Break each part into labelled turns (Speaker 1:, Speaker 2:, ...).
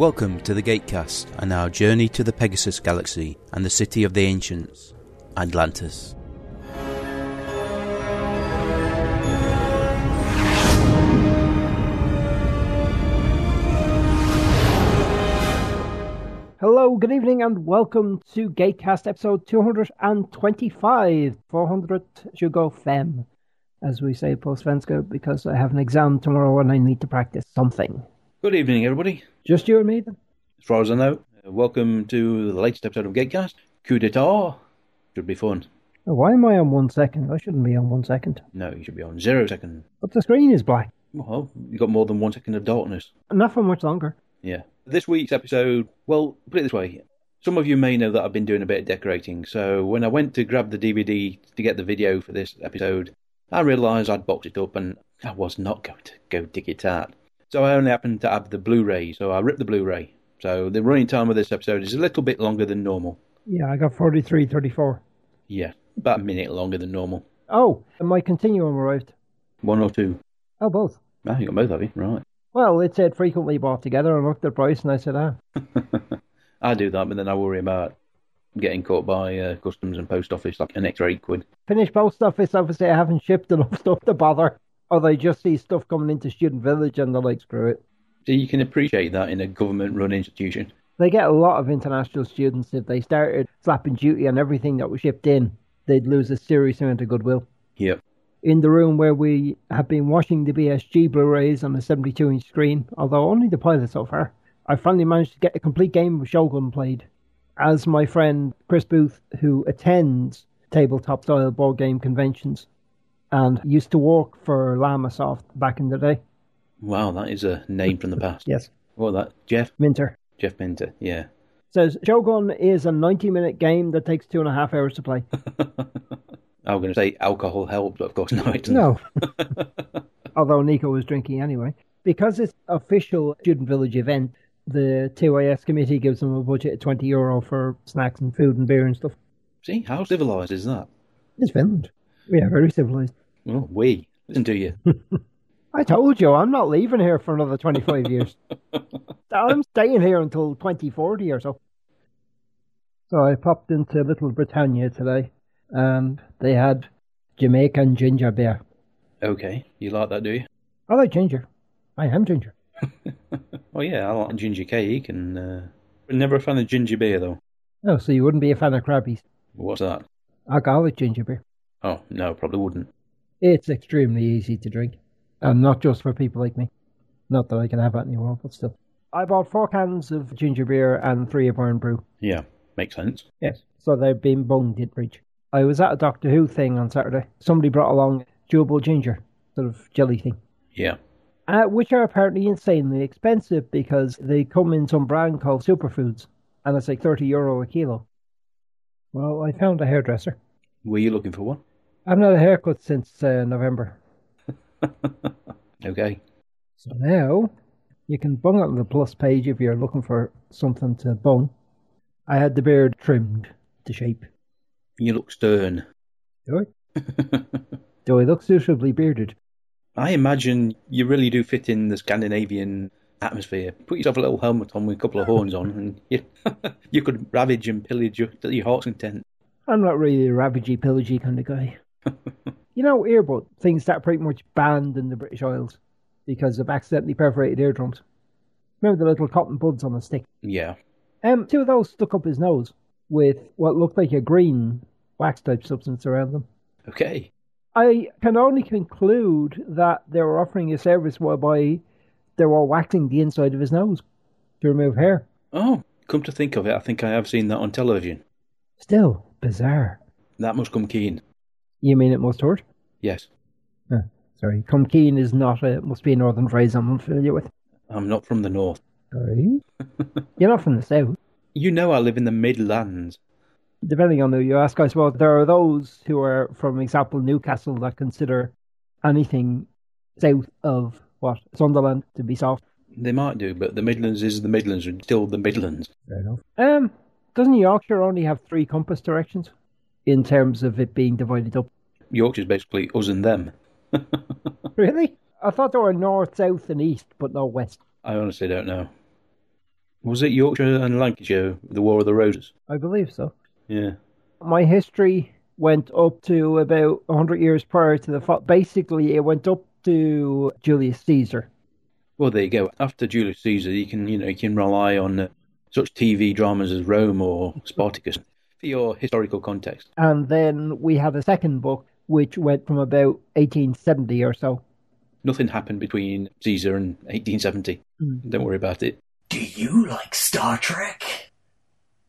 Speaker 1: Welcome to the Gatecast and our journey to the Pegasus Galaxy and the city of the ancients, Atlantis.
Speaker 2: Hello, good evening, and welcome to Gatecast episode 225. 400 should go fem, as we say post Svenska, because I have an exam tomorrow and I need to practice something.
Speaker 3: Good evening, everybody.
Speaker 2: Just you and me then?
Speaker 3: As far as I know, uh, welcome to the latest episode of Gatecast. Coup d'etat. Should be fun.
Speaker 2: Oh, why am I on one second? I shouldn't be on one second.
Speaker 3: No, you should be on zero second.
Speaker 2: But the screen is black.
Speaker 3: Well, you got more than one second of darkness.
Speaker 2: Not for much longer.
Speaker 3: Yeah. This week's episode, well, put it this way. Some of you may know that I've been doing a bit of decorating, so when I went to grab the DVD to get the video for this episode, I realised I'd boxed it up and I was not going to go dig it out. So I only happened to have the Blu-ray, so I ripped the Blu-ray. So the running time of this episode is a little bit longer than normal.
Speaker 2: Yeah, I got 43, 34.
Speaker 3: Yeah, about a minute longer than normal.
Speaker 2: Oh, and my continuum arrived.
Speaker 3: One or two.
Speaker 2: Oh, both.
Speaker 3: Ah, you got both of you, right.
Speaker 2: Well, it said frequently bought together. I looked at the price and I said, ah.
Speaker 3: I do that, but then I worry about getting caught by uh, customs and post office like an extra eight quid.
Speaker 2: Finished post office, obviously I haven't shipped enough stuff to bother. Or they just see stuff coming into Student Village and they're like, screw it.
Speaker 3: So you can appreciate that in a government-run institution.
Speaker 2: They get a lot of international students. If they started slapping duty on everything that was shipped in, they'd lose a serious amount of goodwill.
Speaker 3: Yep.
Speaker 2: In the room where we have been watching the BSG Blu-rays on a 72-inch screen, although only the pilot so far, I finally managed to get a complete game of Shogun played. As my friend Chris Booth, who attends tabletop-style board game conventions, and used to work for Llamasoft back in the day.
Speaker 3: Wow, that is a name from the past.
Speaker 2: Yes,
Speaker 3: What that? Jeff?
Speaker 2: Minter.
Speaker 3: Jeff Minter, yeah.
Speaker 2: Says Shogun is a 90-minute game that takes two and a half hours to play.
Speaker 3: I was going to say alcohol helps, but of course no, it doesn't.
Speaker 2: No. Although Nico was drinking anyway. Because it's official Student Village event, the TYS committee gives them a budget of 20 euro for snacks and food and beer and stuff.
Speaker 3: See, how civilised is that?
Speaker 2: It's Finland. We are very civilized.
Speaker 3: Well, we. Listen to you.
Speaker 2: I told you, I'm not leaving here for another 25 years. I'm staying here until 2040 or so. So I popped into Little Britannia today, and they had Jamaican ginger beer.
Speaker 3: okay, you like that, do you?
Speaker 2: I like ginger. I am ginger.
Speaker 3: Oh yeah, I like ginger cake and uh, never a fan of ginger beer though.
Speaker 2: Oh, so you wouldn't be a fan of Crabbie's?
Speaker 3: What's that?
Speaker 2: Alcoholic ginger beer.
Speaker 3: Oh no, probably wouldn't.
Speaker 2: It's extremely easy to drink, and not just for people like me. Not that I can have that anymore, but still. I bought four cans of ginger beer and three of Iron Brew.
Speaker 3: Yeah, makes sense.
Speaker 2: Yes. So they've been bunged in fridge. I was at a Doctor Who thing on Saturday. Somebody brought along chewable ginger, sort of jelly thing.
Speaker 3: Yeah.
Speaker 2: Uh, which are apparently insanely expensive because they come in some brand called Superfoods, and it's like 30 euro a kilo. Well, I found a hairdresser.
Speaker 3: Were you looking for one?
Speaker 2: I've not had a haircut since uh, November.
Speaker 3: Okay.
Speaker 2: So now you can bung on the plus page if you're looking for something to bung. I had the beard trimmed to shape.
Speaker 3: You look stern.
Speaker 2: Do I? Do I look suitably bearded?
Speaker 3: I imagine you really do fit in the Scandinavian atmosphere. Put yourself a little helmet on with a couple of horns on, and you, you could ravage and pillage your, to your heart's content.
Speaker 2: I'm not really a ravagey, pillagey kind of guy. you know, earbud, things that are pretty much banned in the British Isles because of accidentally perforated eardrums. Remember the little cotton buds on a stick?
Speaker 3: Yeah.
Speaker 2: Um, two of those stuck up his nose with what looked like a green wax type substance around them.
Speaker 3: Okay.
Speaker 2: I can only conclude that they were offering a service whereby they were waxing the inside of his nose to remove hair.
Speaker 3: Oh, come to think of it, I think I have seen that on television.
Speaker 2: Still bizarre.
Speaker 3: That must come keen.
Speaker 2: You mean it must hurt?
Speaker 3: Yes.
Speaker 2: Huh, sorry, come keen is not a must be a northern phrase I'm unfamiliar with.
Speaker 3: I'm not from the north.
Speaker 2: Sorry, you're not from the south.
Speaker 3: You know I live in the Midlands.
Speaker 2: Depending on who you ask, I suppose there are those who are, from example, Newcastle that consider anything south of what Sunderland to be soft.
Speaker 3: They might do, but the Midlands is the Midlands, and still the Midlands.
Speaker 2: Fair enough. Um, doesn't Yorkshire only have three compass directions in terms of it being divided up?
Speaker 3: Yorkshire's basically us and them.
Speaker 2: Really? I thought there were north, south, and east, but no west.
Speaker 3: I honestly don't know. Was it Yorkshire and Lancashire, the War of the Roses?
Speaker 2: I believe so.
Speaker 3: Yeah.
Speaker 2: My history went up to about 100 years prior to the fall. Basically, it went up to Julius Caesar.
Speaker 3: Well, there you go. After Julius Caesar, you can you know you can rely on uh, such TV dramas as Rome or Spartacus for your historical context.
Speaker 2: And then we had a second book, which went from about 1870 or so.
Speaker 3: Nothing happened between Caesar and 1870. Hmm. Don't worry about it.
Speaker 4: Do you like Star Trek?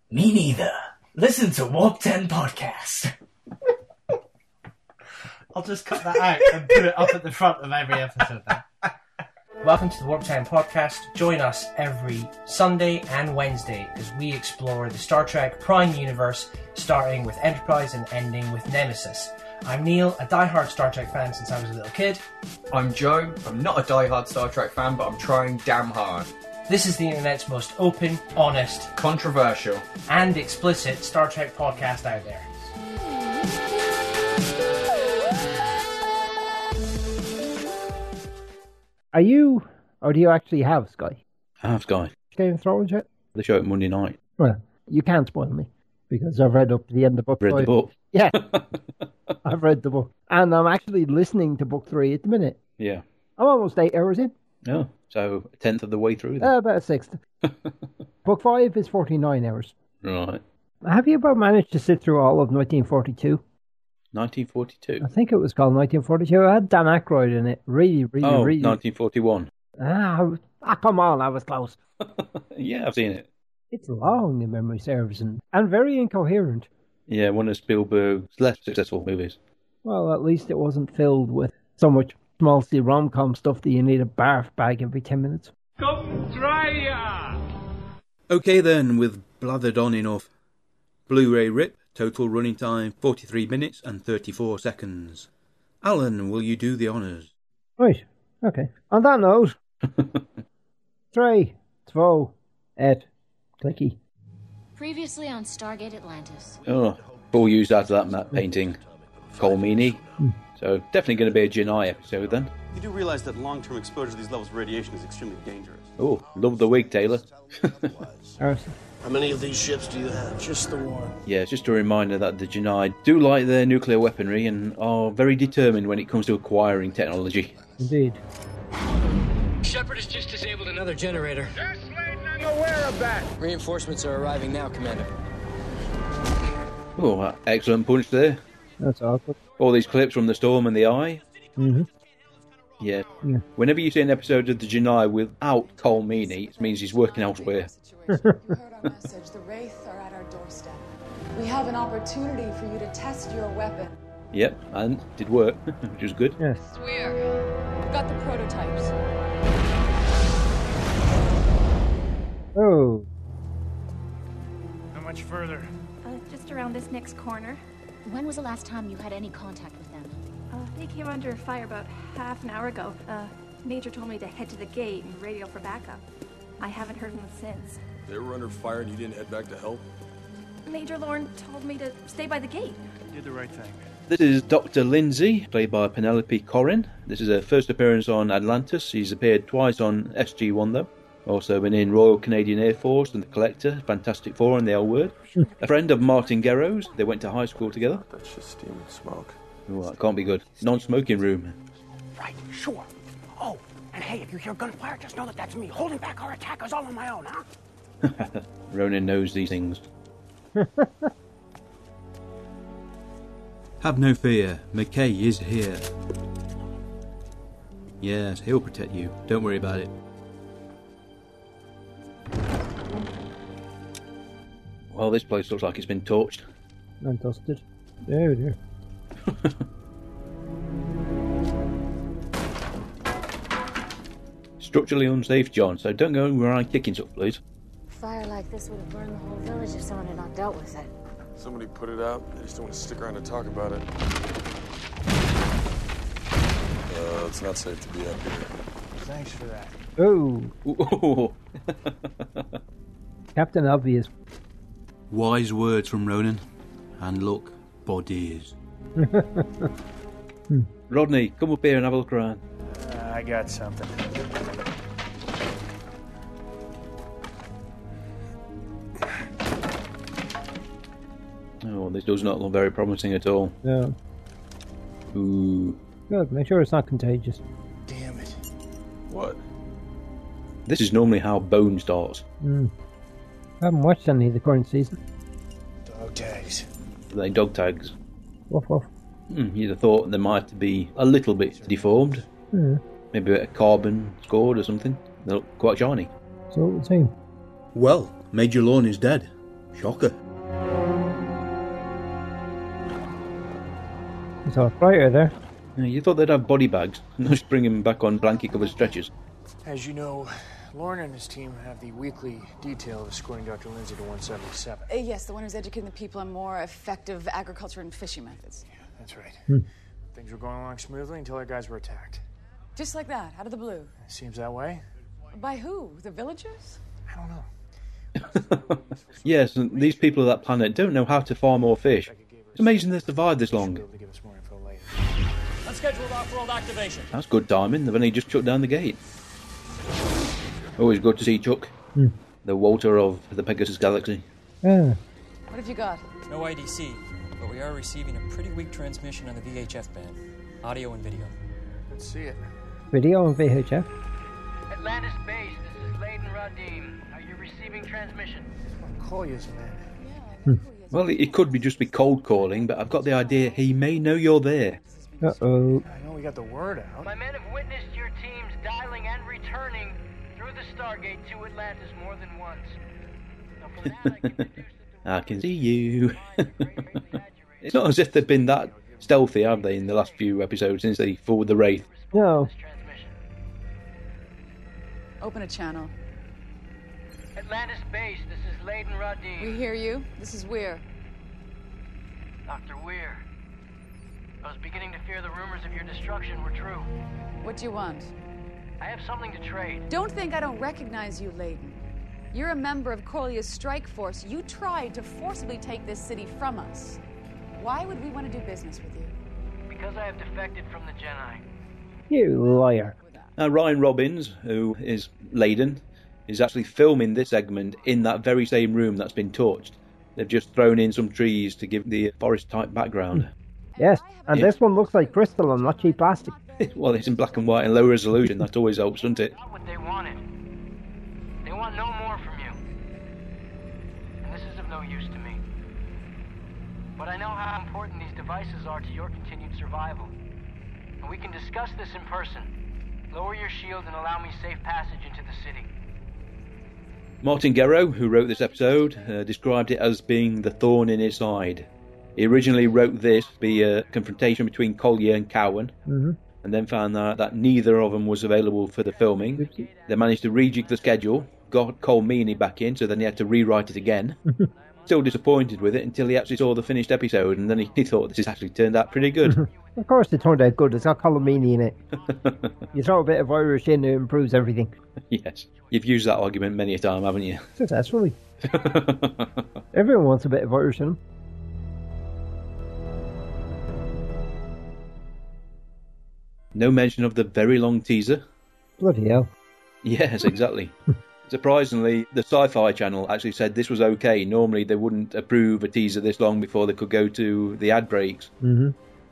Speaker 4: Me neither. Listen to Warp 10 Podcast.
Speaker 5: I'll just cut that out and put it up at the front of every episode then. Welcome to the Warp Time Podcast. Join us every Sunday and Wednesday as we explore the Star Trek Prime universe, starting with Enterprise and ending with Nemesis. I'm Neil, a die-hard Star Trek fan since I was a little kid.
Speaker 6: I'm Joe. I'm not a die-hard Star Trek fan, but I'm trying damn hard.
Speaker 5: This is the internet's most open, honest,
Speaker 6: Controversial.
Speaker 5: and explicit Star Trek podcast out there.
Speaker 2: Are you, or do you actually have Sky?
Speaker 3: I have Sky.
Speaker 2: Game of Thrones yet?
Speaker 3: They show it Monday night.
Speaker 2: Well, you can't spoil me because I've read up to the end of book
Speaker 3: Read the book.
Speaker 2: Yeah, I've read the book, and I'm actually listening to book three at the minute.
Speaker 3: Yeah.
Speaker 2: I'm almost eight hours in,
Speaker 3: Oh, so a tenth of the way through. Then.
Speaker 2: uh, about a sixth. book five is 49 hours.
Speaker 3: right.
Speaker 2: Have you ever managed to sit through all of 1942?
Speaker 3: 1942.
Speaker 2: I think it was called 1942. It had Dan Aykroyd in it. Really, really,
Speaker 3: Oh,
Speaker 2: really.
Speaker 3: 1941.
Speaker 2: Ah, ah, come on, I was close.
Speaker 3: Yeah, I've seen it.
Speaker 2: It's long in memory serves and, and very incoherent.
Speaker 3: Yeah, one of Spielberg's less successful movies.
Speaker 2: Well, at least it wasn't filled with so much small C rom com stuff that you need a barf bag every 10 minutes. Come dry ya!
Speaker 1: Okay then, with blathered on enough. Blu-ray rip, total running time 43 minutes and 34 seconds. Alan, will you do the honours?
Speaker 2: Right, okay. On that note, three, two, eight, clicky.
Speaker 7: Previously on Stargate Atlantis.
Speaker 3: Oh, full use out of that map painting. Colm Meaney. Hmm. So definitely going to be a Genii episode then.
Speaker 8: You do realize that long-term exposure to these levels of radiation is extremely dangerous.
Speaker 3: Oh, love the wig, Taylor.
Speaker 2: Harrison.
Speaker 9: How many of these ships do you have? Just the one.
Speaker 3: Yeah, it's just a reminder that the Genii do like their nuclear weaponry and are very determined when it comes to acquiring technology.
Speaker 2: Indeed.
Speaker 10: Sheppard has just disabled another generator. I'm aware of that. Reinforcements are arriving now, Commander.
Speaker 3: Oh, excellent punch there.
Speaker 2: That's awkward.
Speaker 3: All these clips from the storm and the eye.
Speaker 2: hmm
Speaker 3: Yeah.
Speaker 2: Yeah.
Speaker 3: Whenever you see an episode of the Genii without Colm Meaney, it means he's working elsewhere.
Speaker 11: Heard our message. The Wraith are at our doorstep. We have an opportunity for you to test your weapon.
Speaker 3: Yep, and did work, which was good.
Speaker 2: Yes.
Speaker 11: Swear. We've got the prototypes.
Speaker 2: Oh,
Speaker 9: How much further?
Speaker 12: Uh, just around this next corner.
Speaker 7: When was the last time you had any contact with them?
Speaker 12: Uh, they came under fire about half an hour ago. Uh, Major told me to head to the gate and radio for backup. I haven't heard from them since.
Speaker 9: They were under fire and you didn't head back to help?
Speaker 12: Major Lorne told me to stay by the gate.
Speaker 9: You Did the right thing.
Speaker 3: This is Dr. Lindsay, played by Penelope Corrin. This is her first appearance on Atlantis. She's appeared twice on SG1, though. Also been in Royal Canadian Air Force and The Collector, Fantastic Four, and The L Word. A friend of Martin Garrow's. They went to high school together.
Speaker 9: That's just steam and smoke.
Speaker 3: Oh, that can't be good. Non-smoking room.
Speaker 10: Right, sure. Oh, and hey, if you hear gunfire, just know that that's me. Holding back our attack is all on my own, huh?
Speaker 3: Ronan knows these things.
Speaker 1: Have no fear, McKay is here. Yes, he'll protect you. Don't worry about it.
Speaker 3: Well, this place looks like it's been torched.
Speaker 2: and dusted. There we dear.
Speaker 3: Structurally unsafe, John, so don't go around kicking stuff, please.
Speaker 7: Fire like this would have burned the whole village if someone had not dealt with it.
Speaker 9: Somebody put it out. They just don't want to stick around to talk about it. Uh, it's not safe to be up here.
Speaker 5: Thanks for that.
Speaker 2: Oh,
Speaker 3: Ooh.
Speaker 2: Captain Obvious.
Speaker 1: Wise words from Ronan. And look, bodies.
Speaker 3: Rodney, come up here and have a look around.
Speaker 5: Uh, I got something.
Speaker 3: Oh, this does not look very promising at all.
Speaker 2: No.
Speaker 3: Ooh.
Speaker 2: Good. Make sure it's not contagious.
Speaker 10: Damn it.
Speaker 9: What?
Speaker 3: This is normally how Bone starts.
Speaker 2: Mm. I haven't watched any of the current season.
Speaker 10: Dog tags.
Speaker 3: They dog tags.
Speaker 2: Woof woof.
Speaker 3: Hmm, you'd have thought they might be a little bit deformed.
Speaker 2: Hmm.
Speaker 3: Maybe a bit of carbon scored or something. They look quite shiny.
Speaker 2: So it would seem.
Speaker 1: Well, Major Lorne is dead. Shocker.
Speaker 2: It's all brighter there.
Speaker 3: Yeah, you thought they'd have body bags, not just bring him back on blanket covered stretchers.
Speaker 10: As you know, Lorne and his team have the weekly detail of escorting Dr. Lindsay to 177.
Speaker 11: Uh, yes, the one who's educating the people on more effective agriculture and fishing methods.
Speaker 10: Yeah, That's right.
Speaker 2: Hmm.
Speaker 10: Things were going along smoothly until our guys were attacked.
Speaker 11: Just like that, out of the blue.
Speaker 10: Seems that way.
Speaker 11: By who? The villagers?
Speaker 10: I don't know.
Speaker 3: Yes, and these people of that planet don't know how to farm or fish. It's amazing they survived this long.
Speaker 13: Unscheduled off-world activation.
Speaker 3: That's good timing. They've only just shut down the gate. Always good to see Chuck,
Speaker 2: Hmm.
Speaker 3: the Walter of the Pegasus Galaxy.
Speaker 2: Yeah.
Speaker 11: What have you got?
Speaker 13: No IDC, but we are receiving a pretty weak transmission on the VHF band. Audio and video.
Speaker 10: Let's see it.
Speaker 2: Video and VHF.
Speaker 14: Atlantis base, this is Ladon Radim. Are you receiving transmission?
Speaker 10: Kolya's, man.
Speaker 3: Well, it it could be just be cold calling, but I've got the idea he may know you're there.
Speaker 2: Uh oh.
Speaker 10: I know we got the word out.
Speaker 14: My men have witnessed your teams dialing and returning through the Stargate to Atlantis more than once. Now, for that, I can deduce
Speaker 3: I can see you. it's not as if they've been that stealthy, have they, in the last few episodes since they fought the Wraith?
Speaker 2: No.
Speaker 11: Open a channel.
Speaker 14: Atlantis base, this is Ladon Radim.
Speaker 11: We hear you. This is Weir.
Speaker 14: Dr. Weir. I was beginning to fear the rumors of your destruction were true.
Speaker 11: What do you want?
Speaker 14: I have something to trade.
Speaker 11: Don't think I don't recognize you, Ladon. You're a member of Kolya's strike force. You tried to forcibly take this city from us. Why would we want to do business with you?
Speaker 14: Because I have defected from the Genii.
Speaker 2: You liar.
Speaker 3: Now, Ryan Robbins, who is Ladon, is actually filming this segment in that very same room that's been torched. They've just thrown in some trees to give the forest type background.
Speaker 2: Yes. And
Speaker 3: Yeah.
Speaker 2: this one looks like crystal and not cheap plastic.
Speaker 3: well, it's in black and white and low resolution. That always helps, doesn't it?
Speaker 14: Not what they wanted. They want no more from you. And this is of no use to me. But I know how important these devices are to your continued survival. And we can discuss this in person. Lower your shield and allow me safe passage into the city.
Speaker 3: Martin Guerrero, who wrote this episode, uh, described it as being the thorn in his side. He originally wrote this to be a confrontation between Kolya and Cowen,
Speaker 2: Mm-hmm.
Speaker 3: and then found out that neither of them was available for the filming. They managed to rejig the schedule, got Colm Meaney back in, so then he had to rewrite it again. Still disappointed with it until he actually saw the finished episode, and then he, he thought this has actually turned out pretty good.
Speaker 2: Of course, it turned out good. It's got Colm Meaney in it. you throw a bit of Irish in, it improves everything.
Speaker 3: yes, you've used that argument many a time, haven't you?
Speaker 2: Successfully. Everyone wants a bit of Irish in them.
Speaker 3: No mention of the very long teaser.
Speaker 2: Bloody hell.
Speaker 3: Yes, exactly. Surprisingly, the Sci Fi channel actually said this was okay. Normally, they wouldn't approve a teaser this long before they could go to the ad breaks.
Speaker 2: Mm-hmm.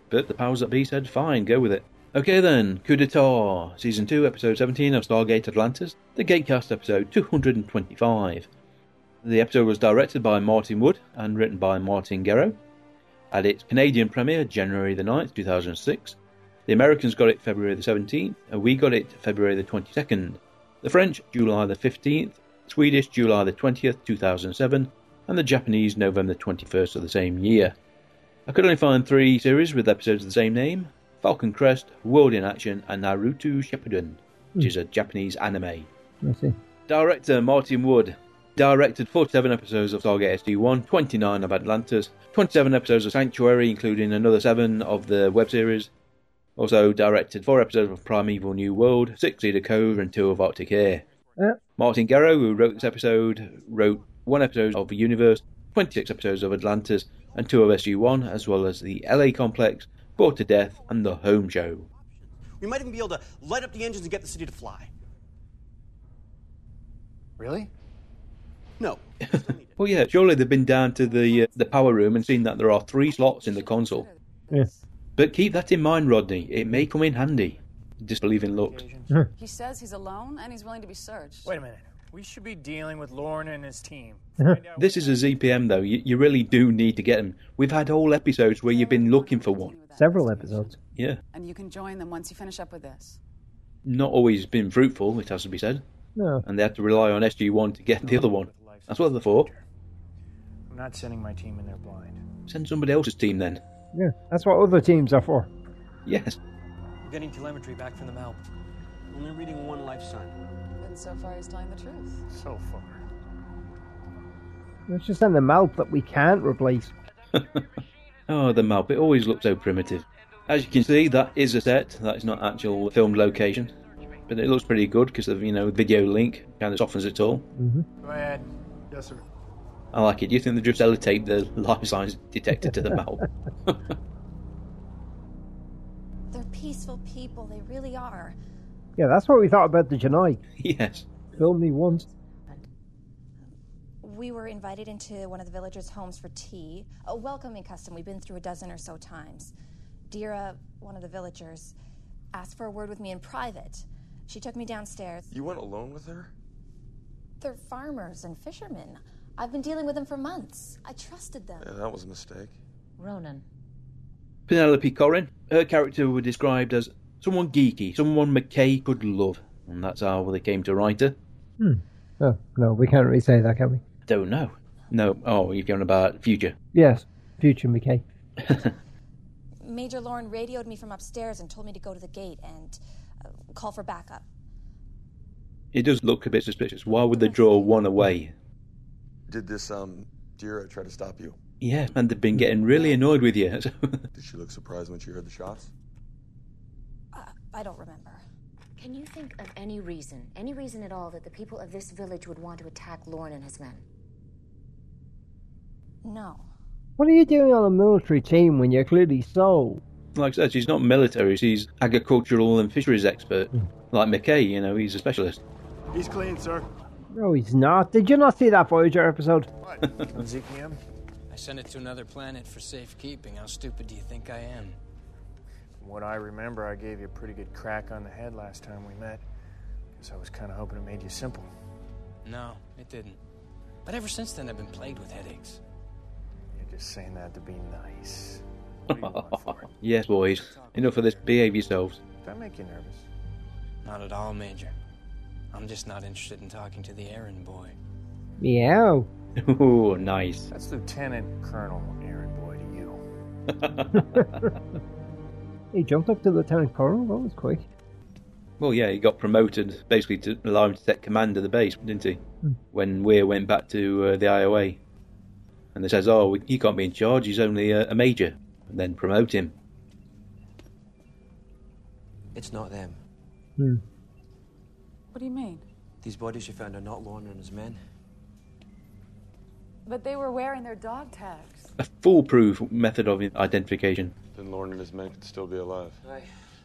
Speaker 3: But the powers that be said, fine, go with it. Okay then, Coup d'etat, Season 2, Episode 17 of Stargate Atlantis, the Gatecast Episode 225. The episode was directed by Martin Wood and written by Martin Guerrero. At its Canadian premiere January the 9th, 2006. The Americans got it February the 17th, and we got it February the 22nd. The French, July the 15th, Swedish, July the 20th, 2007, and the Japanese, November the 21st of the same year. I could only find three series with episodes of the same name Falcon Crest, World in Action, and Naruto Shippuden, which is a hmm. Japanese anime.
Speaker 2: I see.
Speaker 3: Director Martin Wood directed 47 episodes of Stargate SG1, 29 of Atlantis, 27 episodes of Sanctuary, including another 7 of the web series. Also directed 4 episodes of Primeval New World, 6 Cedar Cove, and 2 of Arctic Air.
Speaker 2: Yeah.
Speaker 3: Martin Guerrero, who wrote this episode, wrote 1 episode of The Universe, 26 episodes of Atlantis, and 2 of SG1, as well as The LA Complex, Bored to Death, and The Home Show.
Speaker 8: We might even be able to light up the engines and get the city to fly.
Speaker 10: Really?
Speaker 8: No,
Speaker 3: Well, yeah, surely they've been down to the uh, the power room and seen that there are three slots in the console.
Speaker 2: Yes.
Speaker 3: But keep that in mind, Rodney. It may come in handy. Disbelieving looks.
Speaker 11: He says he's alone and he's willing to be searched.
Speaker 15: Wait a minute. We should be dealing with Lorne and his team.
Speaker 3: This is a ZPM though. You, you really do need to get them. We've had whole episodes where you've been looking for one.
Speaker 2: Several episodes.
Speaker 3: Yeah,
Speaker 11: And you can join them once you finish up with this.
Speaker 3: not always been fruitful. It has to be said.
Speaker 2: No.
Speaker 3: And they had to rely on SG1 to get the other one. That's what they're for.
Speaker 15: I'm not sending my team in there blind.
Speaker 3: Send somebody else's team then.
Speaker 2: Yeah, that's what other teams are for.
Speaker 3: Yes.
Speaker 13: We're getting telemetry back from the Malp.
Speaker 8: Only reading one life sign.
Speaker 11: And so far he's telling the truth.
Speaker 15: So far.
Speaker 2: Let's just send the MALP that we can't replace.
Speaker 3: Oh, the map. It always looks so primitive. As you can see, that is a set. That is not actual filmed location. But it looks pretty good because of, you know, video link kind of softens it all.
Speaker 2: Mm-hmm.
Speaker 15: Go ahead. Yes, sir.
Speaker 3: I like it. Do you think they just sellotape the life signs detector to the MALP?
Speaker 16: They're peaceful people, they really are.
Speaker 2: Yeah, that's what we thought about the Genii.
Speaker 3: yes.
Speaker 2: Film me once.
Speaker 16: We were invited into one of the villagers' homes for tea. A welcoming custom we've been through a dozen or so times. Dira, one of the villagers, asked for a word with me in private. She took me downstairs.
Speaker 9: You went alone with her?
Speaker 16: They're farmers and fishermen. I've been dealing with them for months. I trusted them.
Speaker 9: Yeah, that was a mistake.
Speaker 16: Ronan.
Speaker 3: Penelope Corrin. Her character was described as someone geeky, someone McKay could love. And that's how they came to write her.
Speaker 2: Hmm. Oh, no, we can't really say that, can we?
Speaker 3: Don't know. No. Oh, you're going about future.
Speaker 2: Yes, future McKay.
Speaker 16: Major Lorne radioed me from upstairs and told me to go to the gate and uh, call for backup.
Speaker 3: It does look a bit suspicious. Why would they draw one away?
Speaker 9: Did this, um, Dira try to stop you?
Speaker 3: Yeah, and they've been getting really annoyed with you.
Speaker 9: Did she look surprised when she heard the shots?
Speaker 16: Uh, I don't remember.
Speaker 7: Can you think of any reason, any reason at all, that the people of this village would want to attack Lorne and his men?
Speaker 16: No.
Speaker 2: What are you doing on a military team when you're clearly so?
Speaker 3: like I said, she's not military. She's agricultural and fisheries expert. Like McKay, you know, he's a specialist.
Speaker 15: He's clean, sir.
Speaker 2: No, he's not. Did you not see that Voyager episode?
Speaker 15: What, ZPM?
Speaker 13: I sent it to another planet for safekeeping. How stupid do you think I am?
Speaker 15: From what I remember, I gave you a pretty good crack on the head last time we met. Because I was kind of hoping it made you simple.
Speaker 13: No, it didn't. But ever since then, I've been plagued with headaches.
Speaker 15: You're just saying that to be nice.
Speaker 3: yes, boys. Enough of this. Behave yourselves.
Speaker 15: Does that make you nervous?
Speaker 13: Not at all, Major. I'm just not interested in talking to the errand boy.
Speaker 2: Meow.
Speaker 3: Ooh, nice.
Speaker 15: That's Lieutenant Colonel Aaron Boy to you.
Speaker 2: He jumped up to Lieutenant Colonel. That was quick.
Speaker 3: Well, yeah, he got promoted basically to allow him to take command of the base, didn't he?
Speaker 2: Hmm.
Speaker 3: When Weir went back to uh, the IOA. And they says, oh, he can't be in charge, he's only a, a major. And then promote him.
Speaker 17: It's not them.
Speaker 2: Hmm.
Speaker 11: What do you mean?
Speaker 17: These bodies you found are not Lorne and his men.
Speaker 11: But they were wearing their dog tags.
Speaker 3: A foolproof method of identification.
Speaker 9: Then Lorne and his men could still be alive.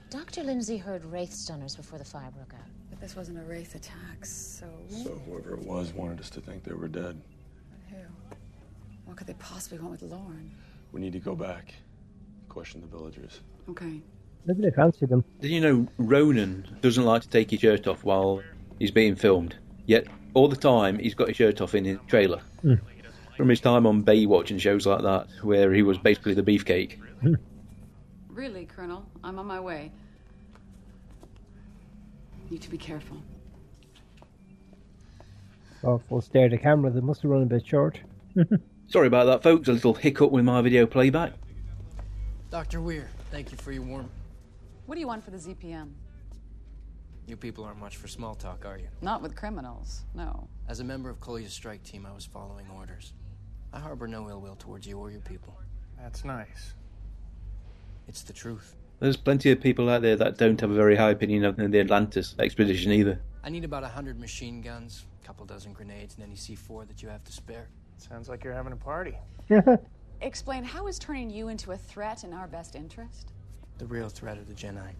Speaker 7: Dr. Lindsay heard Wraith stunners before the fire broke out.
Speaker 11: But this wasn't a wraith attack, so.
Speaker 9: So whoever it was wanted us to think they were dead.
Speaker 11: Who? What could they possibly want with Lorne?
Speaker 9: We need to go back. Question the villagers.
Speaker 11: Okay.
Speaker 2: Maybe they fancied him.
Speaker 3: Did you know Ronan doesn't like to take his shirt off while he's being filmed? Yet, all the time, he's got his shirt off in his trailer.
Speaker 2: Hmm.
Speaker 3: From his time on Baywatch and shows like that, where he was basically the beefcake.
Speaker 11: Really, Colonel? I'm on my way. Need to be careful.
Speaker 2: Oh, full stare at the camera. They must have run a bit short.
Speaker 3: Sorry about that, folks. A little hiccup with my video playback.
Speaker 13: Dr. Weir, thank you for your warm.
Speaker 11: What do you want for the ZPM?
Speaker 13: You people aren't much for small talk, are you?
Speaker 11: Not with criminals, no.
Speaker 13: As a member of Kolya's strike team, I was following orders. I harbor no ill will towards you or your people.
Speaker 15: That's nice.
Speaker 13: It's the truth.
Speaker 3: There's plenty of people out there that don't have a very high opinion of the Atlantis expedition either.
Speaker 13: I need about a hundred machine guns, a couple dozen grenades, and any C4 that you have to spare.
Speaker 15: Sounds like you're having a party.
Speaker 11: Explain how is turning you into a threat in our best interest?
Speaker 13: The real threat are the Genii.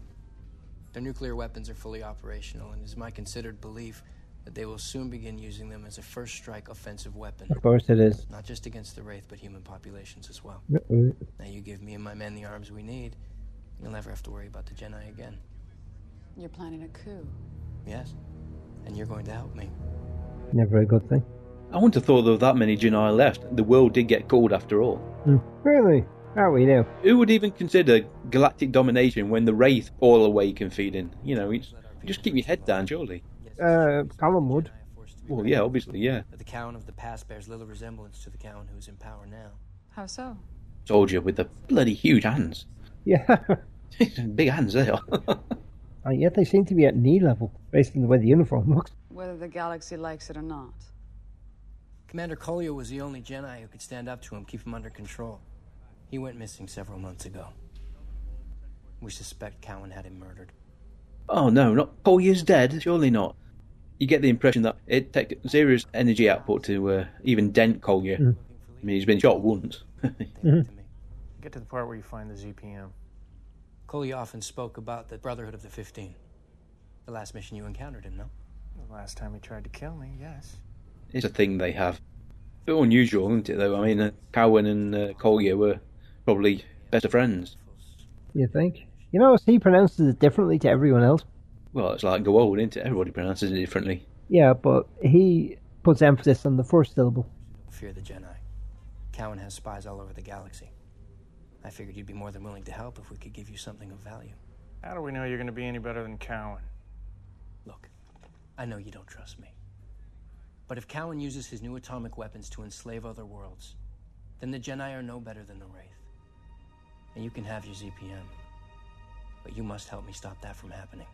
Speaker 13: Their nuclear weapons are fully operational, and it is my considered belief
Speaker 18: that they will soon begin using them as a first strike offensive weapon.
Speaker 2: Of course it is.
Speaker 18: Not just against the Wraith, but human populations as well.
Speaker 2: Uh-oh.
Speaker 18: Now you give me and my men the arms we need, you'll never have to worry about the Genii again.
Speaker 11: You're planning a coup.
Speaker 18: Yes? And you're going to help me.
Speaker 2: Never a good thing.
Speaker 3: I wouldn't have thought there were that many Genii left. The world did get cold after all.
Speaker 2: Hmm. Really? How we do?
Speaker 3: Who would even consider galactic domination when the Wraith all awake and feeding? You know, it's, just keep your head down, surely.
Speaker 2: Uh, Colin would.
Speaker 3: Well, yeah, obviously, yeah.
Speaker 18: That the Cowen of the past bears little resemblance to the Cowen who's in power now.
Speaker 11: How so?
Speaker 3: Soldier with the bloody huge hands.
Speaker 2: Yeah.
Speaker 3: Big hands they are.
Speaker 2: and yet they seem to be at knee level, based on the way the uniform looks.
Speaker 11: Whether the galaxy likes it or not.
Speaker 18: Commander Kolya was the only Genii who could stand up to him, keep him under control. He went missing several months ago. We suspect Cowen had him murdered.
Speaker 3: Oh no, not Kolya's dead. Surely not. You get the impression that it takes serious energy output to uh, even dent Kolya.
Speaker 2: Mm.
Speaker 3: I mean, he's been shot once.
Speaker 2: Mm-hmm.
Speaker 15: Get to the part where you find the ZPM.
Speaker 18: Kolya often spoke about the Brotherhood of the Fifteen. The last mission you encountered him, no?
Speaker 15: The last time he tried to kill me, yes.
Speaker 3: It's a thing they have. A bit unusual, isn't it? Though I mean, uh, Cowen and uh, Kolya were probably better friends.
Speaker 2: You think? You know, he pronounces it differently to everyone else.
Speaker 3: Well, it's like Goa'uld, isn't it? Everybody pronounces it differently.
Speaker 2: Yeah, but he puts emphasis on the first syllable.
Speaker 18: Fear the Genii. Cowen has spies all over the galaxy. I figured you'd be more than willing to help if we could give you something of value.
Speaker 15: How do we know you're going to be any better than Cowen?
Speaker 18: Look, I know you don't trust me. But if Cowen uses his new atomic weapons to enslave other worlds, then the Genii are no better than the Wraith. And you can have your ZPM. But you must help me stop that from happening.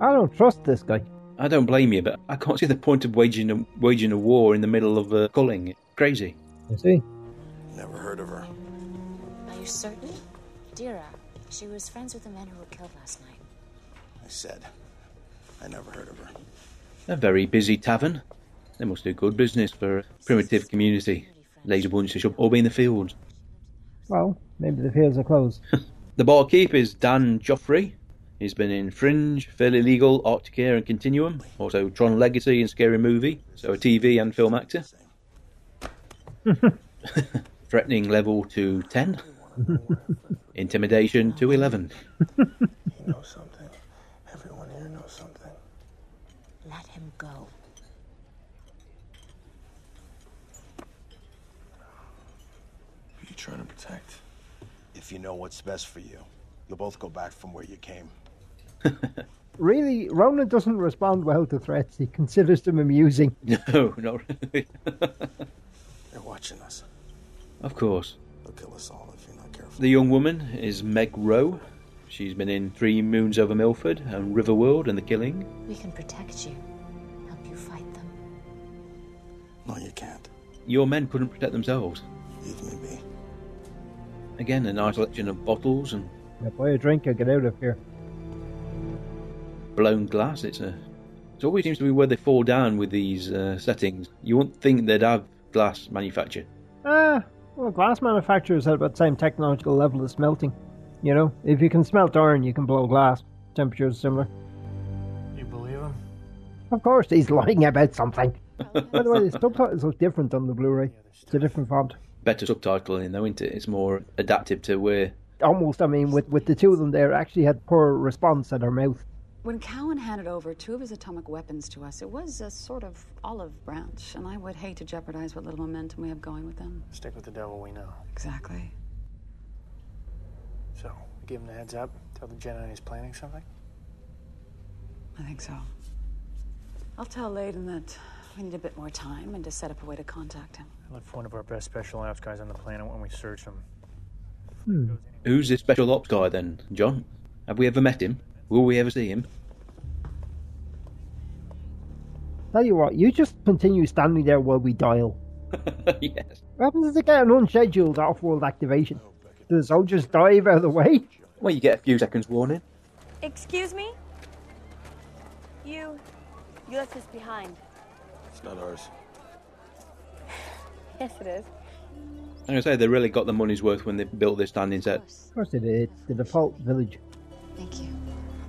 Speaker 2: I don't trust this guy.
Speaker 3: I don't blame you, but I can't see the point of waging a, waging a war in the middle of uh, culling. Crazy.
Speaker 2: You see?
Speaker 9: Never heard of her.
Speaker 7: Are you certain? Dira, she was friends with the men who were killed last night.
Speaker 9: I said, I never heard of her.
Speaker 3: A very busy tavern. They must do good business for a primitive community. Laser bunch should all be in the fields.
Speaker 2: Well, maybe the fields are closed.
Speaker 3: The barkeep is Dan Joffre. He's been in Fringe, Fairly Legal, Arctic Air, and Continuum. Also Tron Legacy and Scary Movie. So a TV and film actor. Threatening level to 10. Intimidation to 11.
Speaker 9: You know something. Everyone here knows something.
Speaker 7: Let him go.
Speaker 9: Who are you trying to protect? If you know what's best for you, you'll both go back from where you came.
Speaker 2: Really, Ronan doesn't respond well to threats. He considers them amusing.
Speaker 3: No, not really.
Speaker 9: They're watching us.
Speaker 3: Of course.
Speaker 9: They'll kill us all if you're not careful.
Speaker 3: The young woman is Meg Roe. She's been in Three Moons Over Milford and Riverworld and The Killing.
Speaker 7: We can protect you, help you fight them.
Speaker 9: No, you can't.
Speaker 3: Your men couldn't protect themselves.
Speaker 9: Leave me be.
Speaker 3: Again, a nice collection of bottles and
Speaker 2: Yeah, buy a drink and get out of here.
Speaker 3: blown glass. It's a. It always seems to be where they fall down with these uh, settings. You wouldn't think they'd have glass manufacture.
Speaker 2: Ah, well, glass manufacturers are about the same technological level as smelting. You know, if you can smelt iron, you can blow glass. Temperature is similar.
Speaker 15: You believe him?
Speaker 2: Of course, he's lying about something. By the way, the subtitles look different on the Blu-ray. It's a different font.
Speaker 3: Better subtitling though, isn't it? It's more adaptive to where.
Speaker 2: Almost, I mean, with, with the two of them there, actually had poor response at her mouth.
Speaker 11: When Cowen handed over two of his atomic weapons to us, it was a sort of olive branch, and I would hate to jeopardize what little momentum we have going with them.
Speaker 15: Stick with the devil we know.
Speaker 11: Exactly.
Speaker 15: So, give him the heads up, tell the Genii he's planning something?
Speaker 11: I think so. I'll tell Ladon that we need a bit more time and to set up a way to contact him.
Speaker 15: I look for one of our best special ops guys on the planet when we search him.
Speaker 2: Hmm.
Speaker 3: Who's this special ops guy then, John? Have we ever met him? Will we ever see him?
Speaker 2: Tell you what, you just continue standing there while we dial.
Speaker 3: yes.
Speaker 2: What happens to get an unscheduled off-world activation? Do the soldiers dive out of the way?
Speaker 3: Well, you get a few seconds warning.
Speaker 19: Excuse me? You. You left us behind.
Speaker 9: It's not ours.
Speaker 19: Yes, it is.
Speaker 3: I'm going to say they really got the money's worth when they built this standing set.
Speaker 2: Of course they it is. The default village.
Speaker 7: Thank you.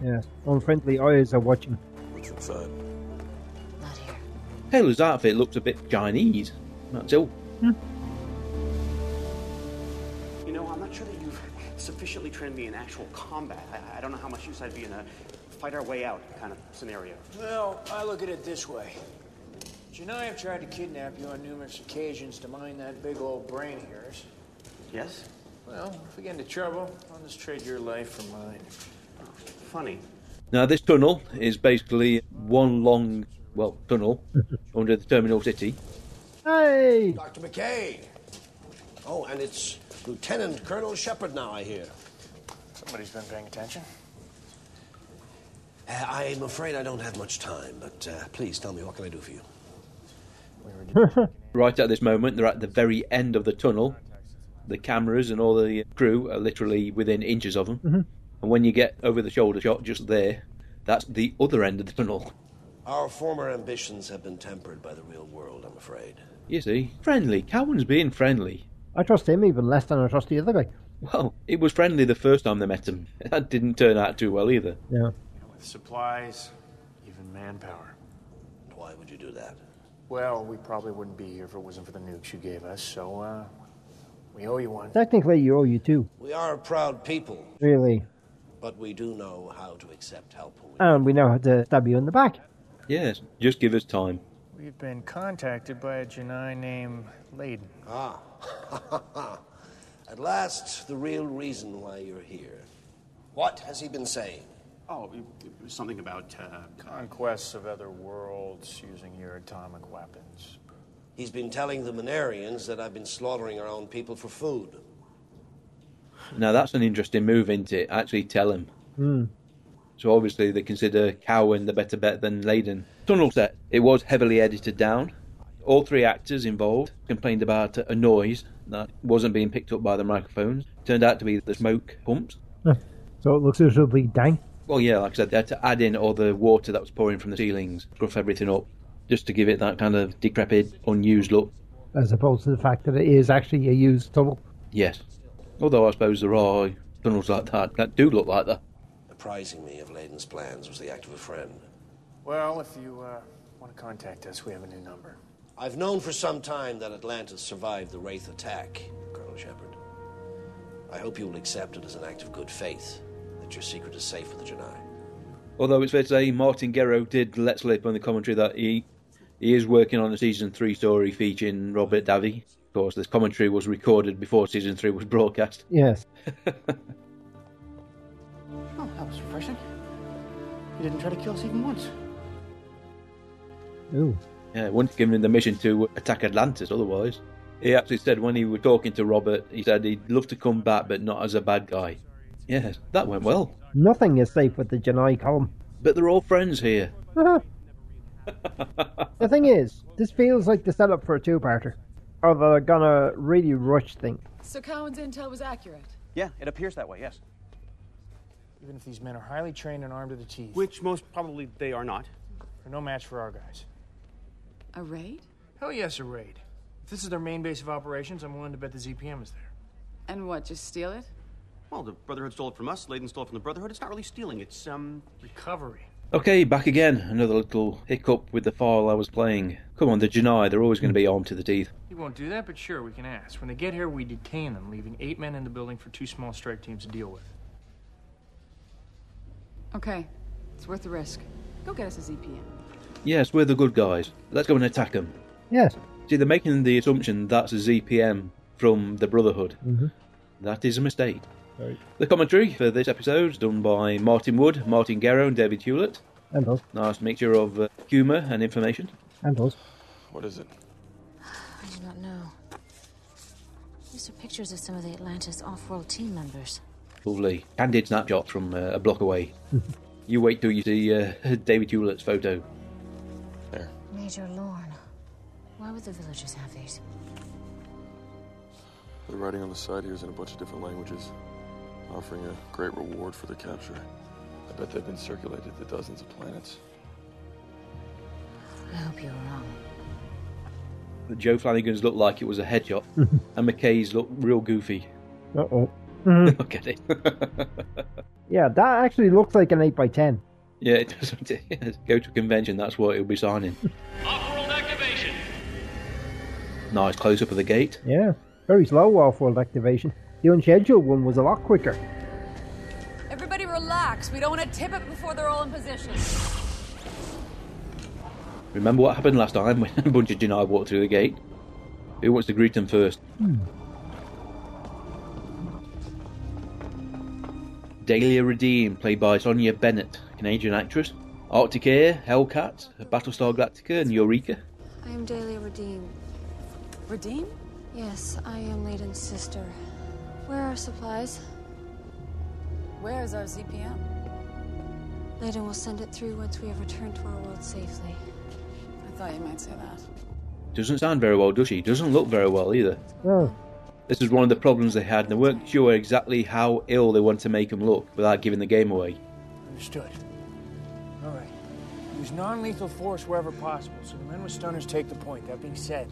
Speaker 2: Yes. Unfriendly eyes are watching.
Speaker 9: What's inside? Not here.
Speaker 3: Taylor's outfit looks a bit Chinese. That's all. Hmm.
Speaker 20: You know, I'm not sure that you've sufficiently trained me in actual combat. I, I don't know how much use I'd be in a fight our way out kind of scenario.
Speaker 10: Well, I look at it this way. Genii have tried to kidnap you on numerous occasions to mine that big old brain of yours.
Speaker 20: Yes?
Speaker 10: Well, if we get into trouble, I'll just trade your life for mine.
Speaker 20: Funny.
Speaker 3: Now, this tunnel is basically one long, well, tunnel under the terminal city.
Speaker 2: Hey!
Speaker 21: Dr. McKay. Oh, and it's Lieutenant Colonel Sheppard now, I hear.
Speaker 15: Somebody's been paying attention.
Speaker 21: Uh, I'm afraid I don't have much time, but uh, please tell me, what can I do for you?
Speaker 3: Right at this moment, they're at the very end of the tunnel. The cameras and all the crew are literally within inches of them.
Speaker 2: Mhm.
Speaker 3: And when you get over the shoulder shot just there, that's the other end of the tunnel.
Speaker 21: Our former ambitions have been tempered by the real world, I'm afraid.
Speaker 3: You see, friendly. Cowen's being friendly.
Speaker 2: I trust him even less than I trust the other guy.
Speaker 3: Well, it was friendly the first time they met him. That didn't turn out too well either.
Speaker 2: Yeah.
Speaker 15: With supplies, even manpower.
Speaker 21: Why would you do that?
Speaker 15: Well, we probably wouldn't be here if it wasn't for the nukes you gave us, so, uh, we owe you one.
Speaker 2: Technically, you owe you two.
Speaker 21: We are a proud people,
Speaker 2: Really.
Speaker 21: but we do know how to accept help. we-
Speaker 2: And we know how to stab you in the back.
Speaker 3: Yes, just give us time.
Speaker 15: We've been contacted by a Genii named Ladon.
Speaker 21: Ah. At last, the real reason why you're here. What has he been saying?
Speaker 20: Oh, it, it was something about. Uh,
Speaker 15: Conquests of other worlds using your atomic weapons.
Speaker 21: He's been telling the Manarians that I've been slaughtering our own people for food.
Speaker 3: Now that's an interesting move, isn't it? Actually tell him.
Speaker 2: Hmm.
Speaker 3: So obviously they consider Cowen the better bet than Ladon. Tunnel set. It was heavily edited down. All three actors involved complained about a noise that wasn't being picked up by the microphones. Turned out to be the smoke pumps.
Speaker 2: So it looks reasonably dank.
Speaker 3: Well, yeah, like I said, they had to add in all the water that was pouring from the ceilings, scruff everything up, just to give it that kind of decrepit, unused look.
Speaker 2: As opposed to the fact that it is actually a used tunnel.
Speaker 3: Yes. Although I suppose there are tunnels like that that do look like that.
Speaker 21: Apprising me of Ladon's plans was the act of a friend.
Speaker 15: Well, if you, uh, want to contact us, we have a new number.
Speaker 21: I've known for some time that Atlantis survived the Wraith attack, Colonel Sheppard. I hope you will accept it as an act of good faith that your secret is safe with the Genii.
Speaker 3: Although it's fair to say Martin Guerrero did let slip on the commentary that he he is working on a season three story featuring Robert Davi. Of course, this commentary was recorded before season three was broadcast.
Speaker 2: Yes.
Speaker 20: Oh, that was refreshing. He didn't try to kill us even once.
Speaker 2: Ooh.
Speaker 3: Yeah, once given him the mission to attack Atlantis. Otherwise, he actually said when he was talking to Robert, he said he'd love to come back, but not as a bad guy. Yes, that went well.
Speaker 2: Nothing is safe with the Genii column.
Speaker 3: But they're all friends here. Uh-huh.
Speaker 2: the thing is, this feels like the setup for a two-parter. Or they're gonna really rush things.
Speaker 11: So Cowen's intel was accurate.
Speaker 20: Yeah, it appears that way, yes.
Speaker 15: Even if these men are highly trained and armed to the teeth.
Speaker 20: Which most probably they are not.
Speaker 15: They're no match for our guys.
Speaker 11: A raid?
Speaker 15: Hell yes, a raid. If this is their main base of operations, I'm willing to bet the ZPM is there.
Speaker 11: And what, just steal it?
Speaker 20: Well, the Brotherhood stole it from us. Ladon stole it from the Brotherhood. It's not really stealing. It's um
Speaker 15: recovery.
Speaker 3: Okay, back again. Another little hiccup with the file I was playing. Come on, the Genii, they're always going to be armed to the teeth.
Speaker 15: He won't do that, but sure, we can ask. When they get here, we detain them, leaving eight men in the building for two small strike teams to deal with.
Speaker 11: Okay, it's worth the risk. Go get us a ZPM.
Speaker 3: Yes, we're the good guys. Let's go and attack them.
Speaker 2: Yes.
Speaker 3: See, they're making the assumption that's a ZPM from the Brotherhood.
Speaker 2: Mhm.
Speaker 3: That is a mistake.
Speaker 2: Right.
Speaker 3: The commentary for this episode is done by Martin Wood, Martin Guerrero, and David Hewlett.
Speaker 2: And us.
Speaker 3: Nice mixture of uh, humour and information.
Speaker 2: And us.
Speaker 9: What is it?
Speaker 7: I do not know. These are pictures of some of the Atlantis off-world team members.
Speaker 3: Lovely. Candid snapshot from uh, a block away. you wait till you see uh, David Hewlett's photo.
Speaker 9: There.
Speaker 7: Major Lorne. Why would the villagers have these?
Speaker 9: The writing on the side here is in a bunch of different languages, offering a great reward for their capture. I bet they've been circulated to dozens of planets.
Speaker 7: I hope you're wrong.
Speaker 3: Joe Flanigan's looked like it was a headshot, and McKay's looked real goofy.
Speaker 2: Uh oh. Mhm.
Speaker 3: Look at it.
Speaker 2: Yeah, that actually looks like an 8x10.
Speaker 3: yeah, it does. Go to a convention, that's what he'll be signing.
Speaker 14: Off-world activation.
Speaker 3: Nice close up of the gate.
Speaker 2: Yeah, very slow off-world activation. The unscheduled one was a lot quicker.
Speaker 11: Everybody relax. We don't want to tip it before they're all in position.
Speaker 3: Remember what happened last time when a bunch of Genii walked through the gate? Who wants to greet them first?
Speaker 2: Hmm.
Speaker 3: Dahlia Radim, played by Sonia Bennett, Canadian actress. Arctic Air, Hellcat, Battlestar Galactica, and Eureka.
Speaker 7: I am Dahlia Radim.
Speaker 11: Radim?
Speaker 7: Yes, I am Ladon's sister. Where are our supplies?
Speaker 11: Where is our ZPM?
Speaker 7: Ladon will send it through once we have returned to our world safely.
Speaker 11: I thought you might say that.
Speaker 3: Doesn't sound very well, does she? Doesn't look very well either.
Speaker 2: Oh.
Speaker 3: This is one of the problems they had, and they weren't sure exactly how ill they want to make him look without giving the game away.
Speaker 10: Understood. All right. Use non-lethal force wherever possible, so the men with stunners take the point. That being said,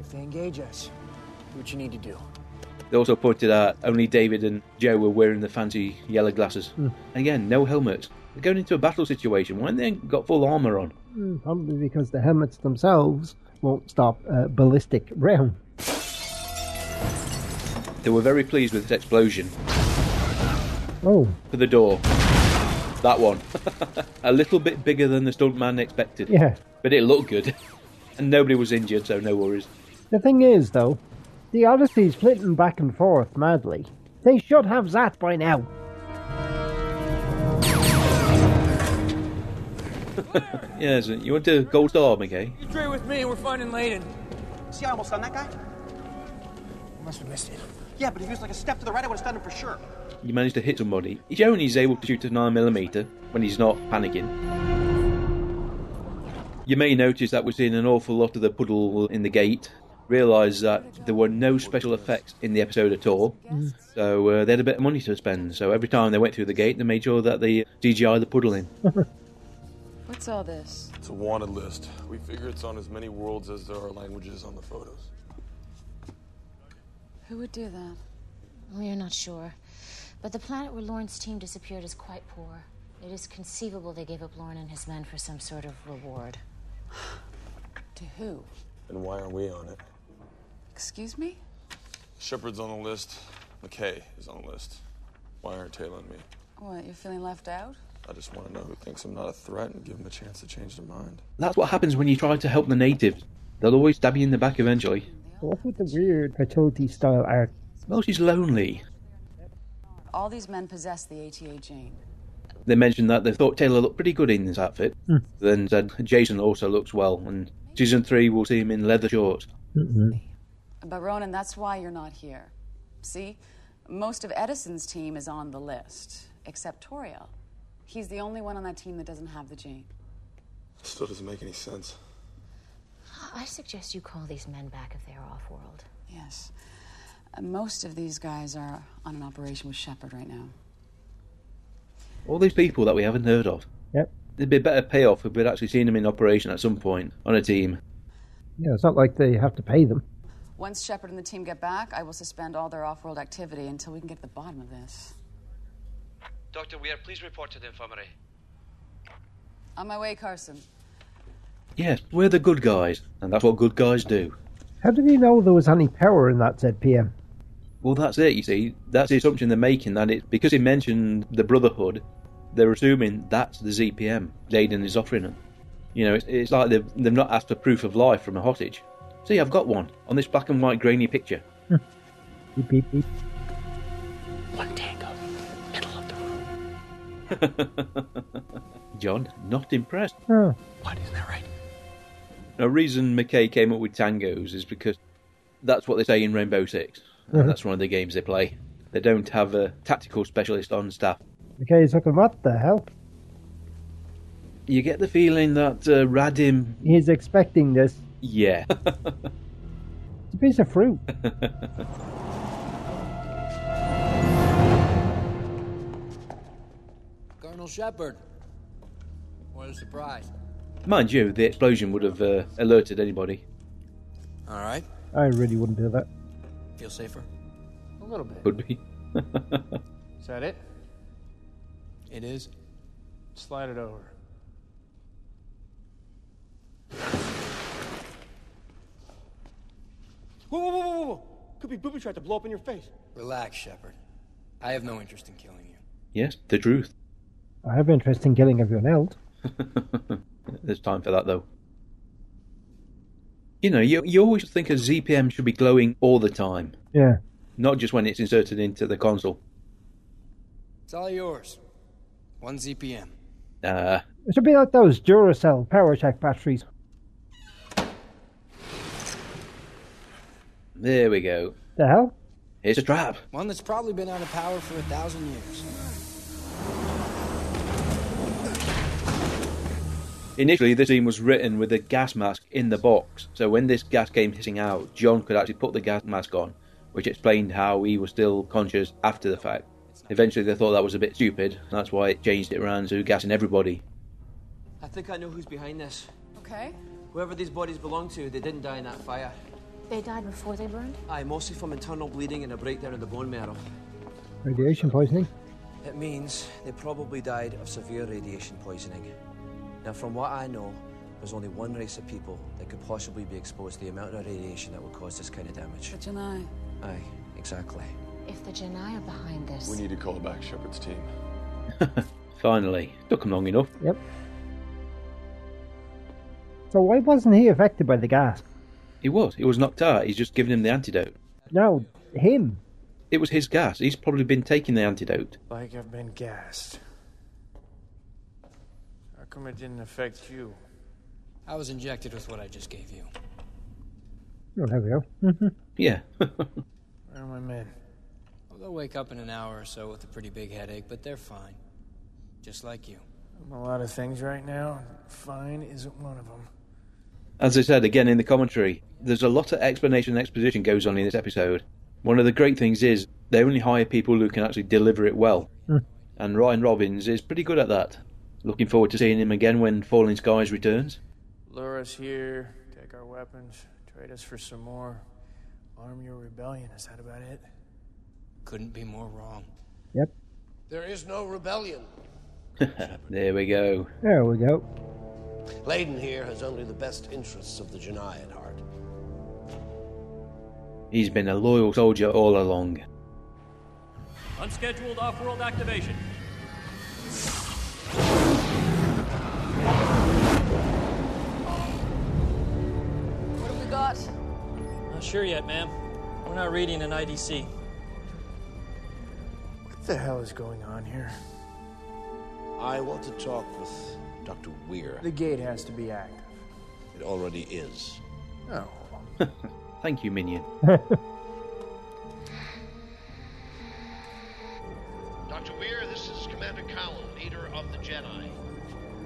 Speaker 10: if they engage us, do what you need to do.
Speaker 3: They also pointed out only David and Joe were wearing the fancy yellow glasses.
Speaker 2: Hmm.
Speaker 3: Again, no helmets. They're going into a battle situation. Why haven't they got full armour on?
Speaker 2: Hmm, Probably because the helmets themselves won't stop uh, ballistic round.
Speaker 3: They were very pleased with this explosion.
Speaker 2: Oh,
Speaker 3: For the door. That one. a little bit bigger than the stuntman expected.
Speaker 2: Yeah.
Speaker 3: But it looked good. and nobody was injured, so no worries.
Speaker 2: the thing is, though, the Odyssey's flitting back and forth madly. They should have that by now.
Speaker 3: yes, you want to gold star, McKay?
Speaker 10: You straight with me, and we're finding Ladon.
Speaker 20: See, I almost stunned that guy?
Speaker 10: Must have missed it.
Speaker 20: Yeah, but if he was like a step to the right, I would have stunned him for sure.
Speaker 3: You managed to hit somebody. He's only he's able to shoot a 9mm when he's not panicking. You may notice that we're seeing an awful lot of the puddle in the gate. Realise that there were no special effects in the episode at all, so uh, they had a bit of money to spend. So every time they went through the gate, they made sure that they CGI the puddle in.
Speaker 11: What's all this?
Speaker 9: It's a wanted list. We figure it's on as many worlds as there are languages on the photos.
Speaker 11: Who would do that?
Speaker 7: We are not sure. But the planet where Lorne's team disappeared is quite poor. It is conceivable they gave up Lorne and his men for some sort of reward.
Speaker 11: To who?
Speaker 9: And why aren't we on it?
Speaker 11: Excuse me?
Speaker 9: Sheppard's on the list. McKay is on the list. Why aren't Teyla and me?
Speaker 11: What, you're feeling left out?
Speaker 9: I just want to know who thinks I'm not a threat and give them a chance to change their mind.
Speaker 3: That's what happens when you try to help the natives. They'll always stab you in the back eventually.
Speaker 2: What's with the weird fertility style art?
Speaker 3: Well, she's lonely.
Speaker 11: All these men possess the ATA gene.
Speaker 3: They mentioned that they thought Teyla looked pretty good in this outfit.
Speaker 2: Hmm.
Speaker 3: Then said Jason also looks well, and season three we'll see him in leather shorts.
Speaker 11: But Ronon, that's why you're not here. See? Most of Edison's team is on the list, except Toriel. He's the only one on that team that doesn't have the gene.
Speaker 9: Still doesn't make any sense.
Speaker 7: I suggest you call these men back if they are off world.
Speaker 11: Yes. Uh, most of these guys are on an operation with Sheppard right now.
Speaker 3: All these people that we haven't heard of.
Speaker 2: Yep.
Speaker 3: There'd be a better payoff if we'd actually seen them in operation at some point on a team.
Speaker 2: Yeah, it's not like they have to pay them.
Speaker 11: Once Sheppard and the team get back, I will suspend all their off world activity until we can get to the bottom of this.
Speaker 17: Dr. Weir, please report to the infirmary.
Speaker 11: On my way, Carson.
Speaker 3: Yes, we're the good guys, and that's what good guys do.
Speaker 2: How did he know there was any power in that ZPM?
Speaker 3: Well, that's it, you see. That's the assumption they're making, that it's because he mentioned the Brotherhood, they're assuming that's the ZPM Ladon is offering them. You know, it's, it's like they've, they've not asked for proof of life from a hostage. See, I've got one on this black and white grainy picture.
Speaker 2: Beep, beep, beep.
Speaker 17: One tango, middle of the room.
Speaker 3: John, not impressed.
Speaker 2: Oh.
Speaker 17: What, isn't that right?
Speaker 3: The reason McKay came up with tangos is because that's what they say in Rainbow 6.
Speaker 2: Mhm.
Speaker 3: And that's one of the games they play. They don't have a tactical specialist on staff.
Speaker 2: Okay, he's looking, what the hell?
Speaker 3: You get the feeling that uh, Radim.
Speaker 2: He's expecting this.
Speaker 3: Yeah.
Speaker 2: It's a piece of fruit.
Speaker 18: Colonel Sheppard. What a surprise.
Speaker 3: Mind you, the explosion would have uh, alerted anybody.
Speaker 18: All right.
Speaker 2: I really wouldn't do that.
Speaker 18: Feel safer?
Speaker 10: A little bit.
Speaker 3: Could be.
Speaker 10: Is that it?
Speaker 18: It is.
Speaker 10: Slide it over.
Speaker 22: Whoa, whoa, whoa, whoa, whoa! Could be booby trapped to blow up in your face.
Speaker 18: Relax, Sheppard. I have no interest in killing you.
Speaker 3: Yes, the truth.
Speaker 2: I have interest in killing everyone else.
Speaker 3: There's time for that, though. You know, you, you always think a ZPM should be glowing all the time,
Speaker 2: Yeah.
Speaker 3: not just when it's inserted into the console.
Speaker 18: It's all yours. One ZPM.
Speaker 3: Uh,
Speaker 2: It should be like those Duracell PowerTech batteries.
Speaker 3: There we go.
Speaker 2: The hell?
Speaker 3: It's a trap.
Speaker 18: One that's probably been out of power for a thousand years.
Speaker 3: Initially, this scene was written with a gas mask in the box, so when this gas came hissing out, John could actually put the gas mask on, which explained how he was still conscious after the fact. Eventually, they thought that was a bit stupid, and that's why it changed it around to gassing everybody.
Speaker 23: I think I know who's behind this.
Speaker 11: Okay.
Speaker 23: Whoever these bodies belong to, they didn't die in that fire.
Speaker 7: They died before they burned?
Speaker 23: Aye, mostly from internal bleeding and a breakdown in the bone marrow.
Speaker 2: Radiation poisoning.
Speaker 23: It means they probably died of severe radiation poisoning. Now, from what I know, there's only one race of people that could possibly be exposed to the amount of radiation that would cause this kind of damage.
Speaker 11: The Genii.
Speaker 23: Aye, exactly.
Speaker 7: If the Genii are behind this.
Speaker 9: We need to call back Sheppard's team.
Speaker 3: Finally. Took him long enough.
Speaker 2: Yep. So why wasn't he affected by the gas?
Speaker 3: He was. He was knocked out. He's just given him the antidote.
Speaker 2: No, him.
Speaker 3: It was his gas. He's probably been taking the antidote.
Speaker 15: Like I've been gassed. How come it didn't affect you?
Speaker 18: I was injected with what I just gave you.
Speaker 2: Oh, there we go.
Speaker 3: Yeah.
Speaker 15: Where are my men?
Speaker 18: Well, they'll wake up in an hour or so with a pretty big headache, but they're fine. Just like you.
Speaker 15: I'm a lot of things right now. Fine isn't one of them.
Speaker 3: As I said again in the commentary, there's a lot of explanation and exposition goes on in this episode. One of the great things is they only hire people who can actually deliver it well.
Speaker 2: Hmm.
Speaker 3: And Ryan Robbins is pretty good at that. Looking forward to seeing him again when Falling Skies returns.
Speaker 15: Lure us here, take our weapons, trade us for some more. Arm your rebellion. Is that about it?
Speaker 18: Couldn't be more wrong.
Speaker 2: Yep.
Speaker 21: There is no rebellion.
Speaker 3: there we go.
Speaker 2: There we go.
Speaker 21: Layden here has only the best interests of the Genii at heart.
Speaker 3: He's been a loyal soldier all along.
Speaker 24: Unscheduled off-world activation.
Speaker 11: What have we got?
Speaker 13: Not sure yet, ma'am. We're not reading an IDC.
Speaker 15: What the hell is going on here?
Speaker 21: I want to talk with Dr. Weir.
Speaker 15: The gate has to be active.
Speaker 21: It already is.
Speaker 15: Oh.
Speaker 3: Thank you, Minion.
Speaker 21: Dr. Weir, this is Commander Cowen, leader of the Genii.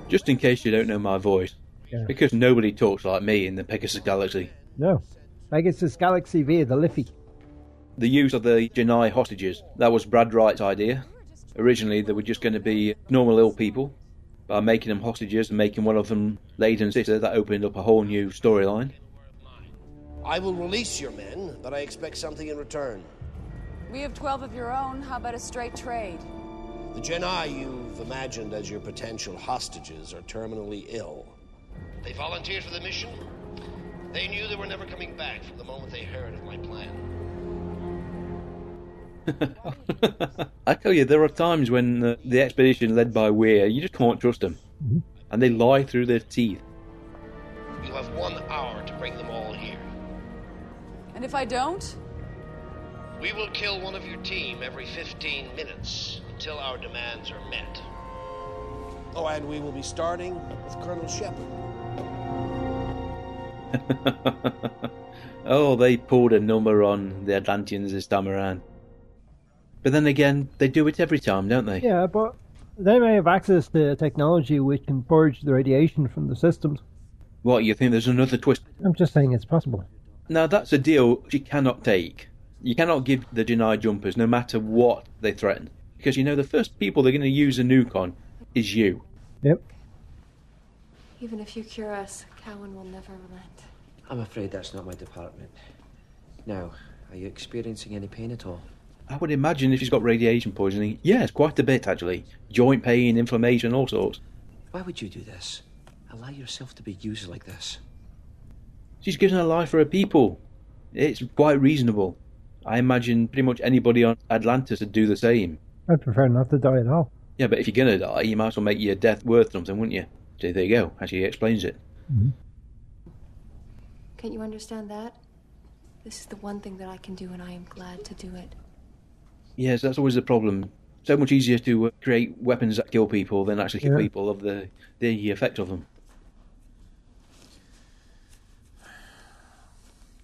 Speaker 3: Just in case you don't know my voice,
Speaker 2: Yeah.
Speaker 3: because nobody talks like me in the Pegasus Galaxy.
Speaker 2: No. Pegasus Galaxy via the Liffey.
Speaker 3: The use of the Genii hostages, that was Brad Wright's idea. Originally, they were just going to be normal ill people. By making them hostages and making one of them Ladon's sister, that opened up a whole new storyline.
Speaker 21: I will release your men, but I expect something in return.
Speaker 11: We have 12 of your own. How about a straight trade?
Speaker 21: The Genii you've imagined as your potential hostages are terminally ill. They volunteered for the mission. They knew they were never coming back from the moment they heard of my plan.
Speaker 3: I tell you, there are times when uh, the expedition led by Weir, you just can't trust them. And they lie through their teeth.
Speaker 21: You have one hour to bring them all here.
Speaker 11: And if I don't?
Speaker 21: We will kill one of your team every 15 minutes until our demands are met. Oh, and we will be starting with Colonel Sheppard.
Speaker 3: oh, they pulled a number on the Atlanteans this time around. But then again, they do it every time, don't they?
Speaker 2: Yeah, but they may have access to technology which can purge the radiation from the systems.
Speaker 3: What, you think there's another twist?
Speaker 2: I'm just saying it's possible.
Speaker 3: Now, that's a deal you cannot take. You cannot give the Genii jumpers, no matter what they threaten. Because you know the first people they're going to use a nuke on is you.
Speaker 2: Yep.
Speaker 12: Even if you cure us, Cowen will never relent.
Speaker 23: I'm afraid that's not my department. Now, are you experiencing any pain at all?
Speaker 3: I would imagine if she's got radiation poisoning, yes, quite a bit actually. Joint pain, inflammation, all sorts.
Speaker 23: Why would you do this? Allow yourself to be used like this.
Speaker 3: She's given her life for her people. It's quite reasonable. I imagine pretty much anybody on Atlantis would do the same.
Speaker 2: I'd prefer not to die at all.
Speaker 3: Yeah, but if you're gonna die, you might as well make your death worth something, wouldn't you? So there you go. Actually, he explains it. Mm-hmm.
Speaker 25: Can't you understand that? This is the one thing that I can do, and I am glad to do it.
Speaker 3: Yes, that's always the problem. So much easier to uh, create weapons that kill people than actually kill
Speaker 2: Yeah.
Speaker 3: people of the the effect of them.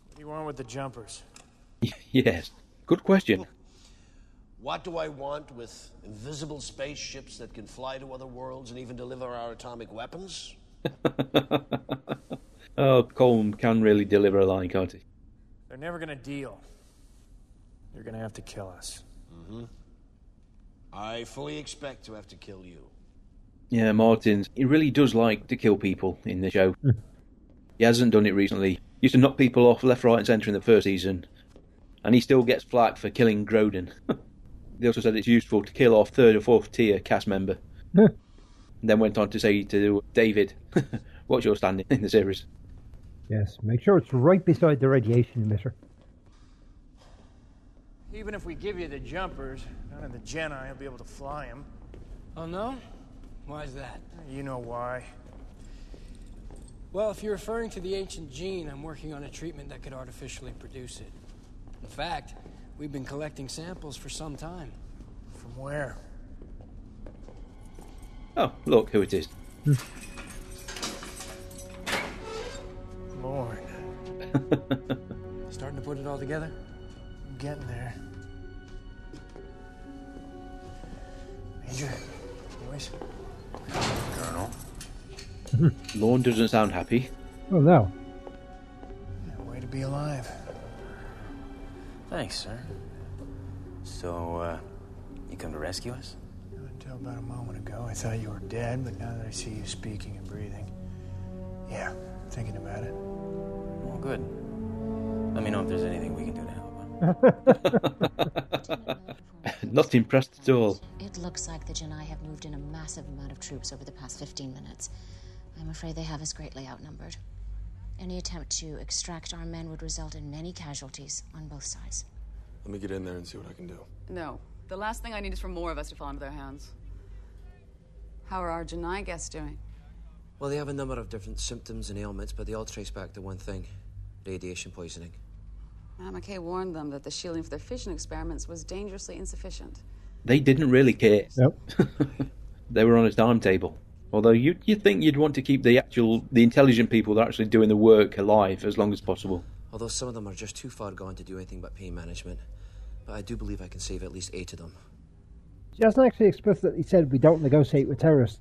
Speaker 10: What do you want with the jumpers?
Speaker 3: yes, good question.
Speaker 21: What do I want with invisible spaceships that can fly to other worlds and even deliver our atomic weapons?
Speaker 3: Oh, Colm can really deliver a line, can't he?
Speaker 10: They're never gonna deal. You're gonna have to kill us.
Speaker 21: Mm-hmm. I fully expect to have to kill you.
Speaker 3: Yeah, Martins. He really does like to kill people in the show. he hasn't done it recently. He used to knock people off left, right, and centre in the first season, and he still gets flack for killing Grodin. they also said it's useful to kill off third or fourth tier cast member. And then went on to say to David, "What's your standing in the series?"
Speaker 2: Yes, make sure it's right beside the radiation emitter.
Speaker 10: Even if we give you the jumpers, none of the Genii will be able to fly them.
Speaker 18: Oh, no? Why is that?
Speaker 10: You know why.
Speaker 18: Well, if you're referring to the ancient gene, I'm working on a treatment that could artificially produce it. In fact, we've been collecting samples for some time.
Speaker 10: From where?
Speaker 3: Oh, look who it is.
Speaker 10: Lorne.
Speaker 18: Starting to put it all together?
Speaker 10: I'm getting there. Major, boys.
Speaker 3: Colonel. Lorne doesn't sound happy.
Speaker 2: Oh no.
Speaker 10: Way to be alive.
Speaker 26: Thanks, sir. So, uh, you come to rescue us?
Speaker 10: Until about a moment ago, I thought you were dead, but now that I see you speaking and breathing, yeah, thinking about it.
Speaker 26: Well, good. Let me know if there's anything we
Speaker 3: Not impressed at all.
Speaker 7: It looks like the Genii have moved in a massive amount of troops over the past 15 minutes. I'm afraid they have us greatly outnumbered. Any attempt to extract our men would result in many casualties on both sides.
Speaker 9: Let me get in there and see what I can do.
Speaker 11: No. The last thing I need is for more of us to fall into their hands. How are our Genii guests doing?
Speaker 23: Well, they have a number of different symptoms and ailments, but they all trace back to one thing radiation poisoning.
Speaker 11: Um, McKay warned them that the shielding for their fission experiments was dangerously insufficient.
Speaker 3: They didn't really care.
Speaker 2: Nope.
Speaker 3: they were on a timetable. Although you you think you'd want to keep the actual the intelligent people that are actually doing the work alive as long as possible.
Speaker 23: Although some of them are just too far gone to do anything but pain management. But I do believe I can save at least eight of them.
Speaker 2: She hasn't actually explicitly said we don't negotiate with terrorists.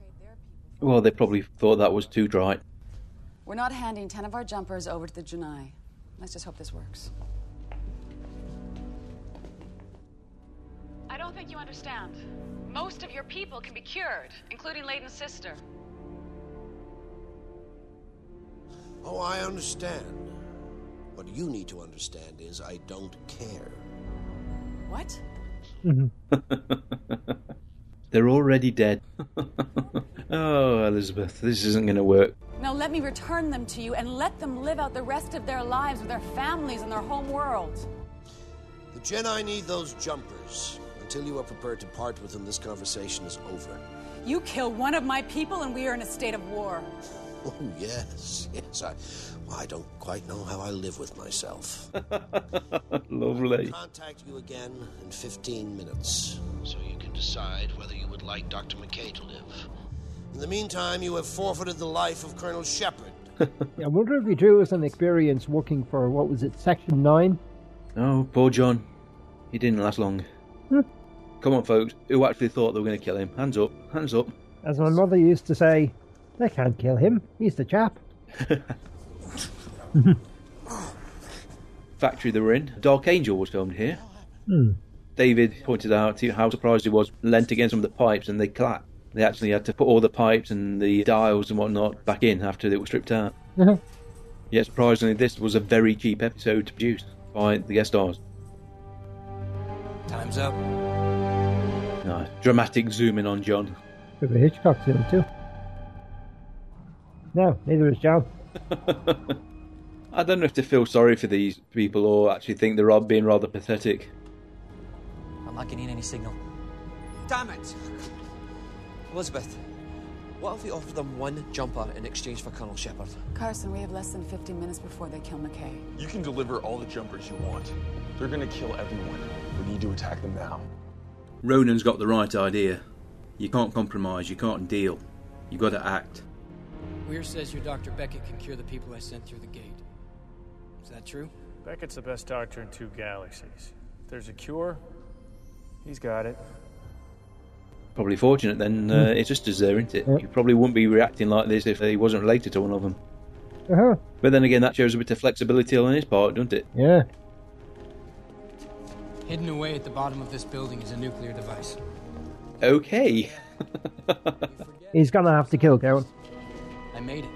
Speaker 3: Well, they probably thought that was too dry.
Speaker 11: We're not handing ten of our jumpers over to the Genii. Let's just hope this works.
Speaker 24: Don't think you understand. Most of your people can be cured, including Ladon's sister.
Speaker 21: Oh, I understand. What you need to understand is I don't care.
Speaker 11: What? Mm-hmm.
Speaker 3: They're already dead. oh, Elizabeth, this isn't going to work.
Speaker 11: Now let me return them to you and let them live out the rest of their lives with their families and their home world.
Speaker 21: The Genii need those jumpers. Until you are prepared to part with him, this conversation is over.
Speaker 11: You kill one of my people and we are in a state of war.
Speaker 21: Oh, yes, yes. I, well, I don't quite know how I live with myself.
Speaker 3: Lovely.
Speaker 21: I'll Contact you again in 15 minutes, so you can decide whether you would like Dr. McKay to live. In the meantime, you have forfeited the life of Colonel Sheppard.
Speaker 2: I wonder if he drew us an experience working for, what was it, Section 9?
Speaker 3: Oh, poor John. He didn't last long. Come on, folks. Who actually thought they were going to kill him? Hands up. Hands up.
Speaker 2: As my mother used to say, they can't kill him. He's the chap.
Speaker 3: Factory they were in. Dark Angel was filmed here.
Speaker 2: Hmm.
Speaker 3: David pointed out to you how surprised he was lent against some of the pipes and they clapped. They actually had to put all the pipes and the dials and whatnot back in after they were stripped out. Yet surprisingly, this was a very cheap episode to produce by the guest stars.
Speaker 18: Time's up.
Speaker 3: Nice. Dramatic zoom in on John.
Speaker 2: Bit of a Hitchcock scene too. No, neither is John.
Speaker 3: I don't know if to feel sorry for these people or actually think they're all being rather pathetic.
Speaker 13: I'm not getting any signal.
Speaker 23: Damn it! Elizabeth, what if we offer them one jumper in exchange for Colonel Sheppard?
Speaker 11: Carson, we have less than 50 minutes before they kill McKay.
Speaker 9: You can deliver all the jumpers you want. They're gonna kill everyone. We need to attack them now.
Speaker 3: Ronon's got the right idea. You can't compromise, you can't deal. You got to act.
Speaker 18: Weir says your Dr. Beckett can cure the people I sent through the gate. Is that true?
Speaker 15: Beckett's the best doctor in two galaxies. If there's a cure, he's got it.
Speaker 3: Probably fortunate then. Uh, it's just as there, isn't it? You probably wouldn't be reacting like this if he wasn't related to one of them.
Speaker 2: Uh-huh.
Speaker 3: But then again, that shows a bit of flexibility on his part, doesn't it?
Speaker 2: Yeah.
Speaker 18: Hidden away at the bottom of this building is a nuclear device.
Speaker 3: Okay.
Speaker 2: He's gonna have to kill Cowen.
Speaker 18: I made it.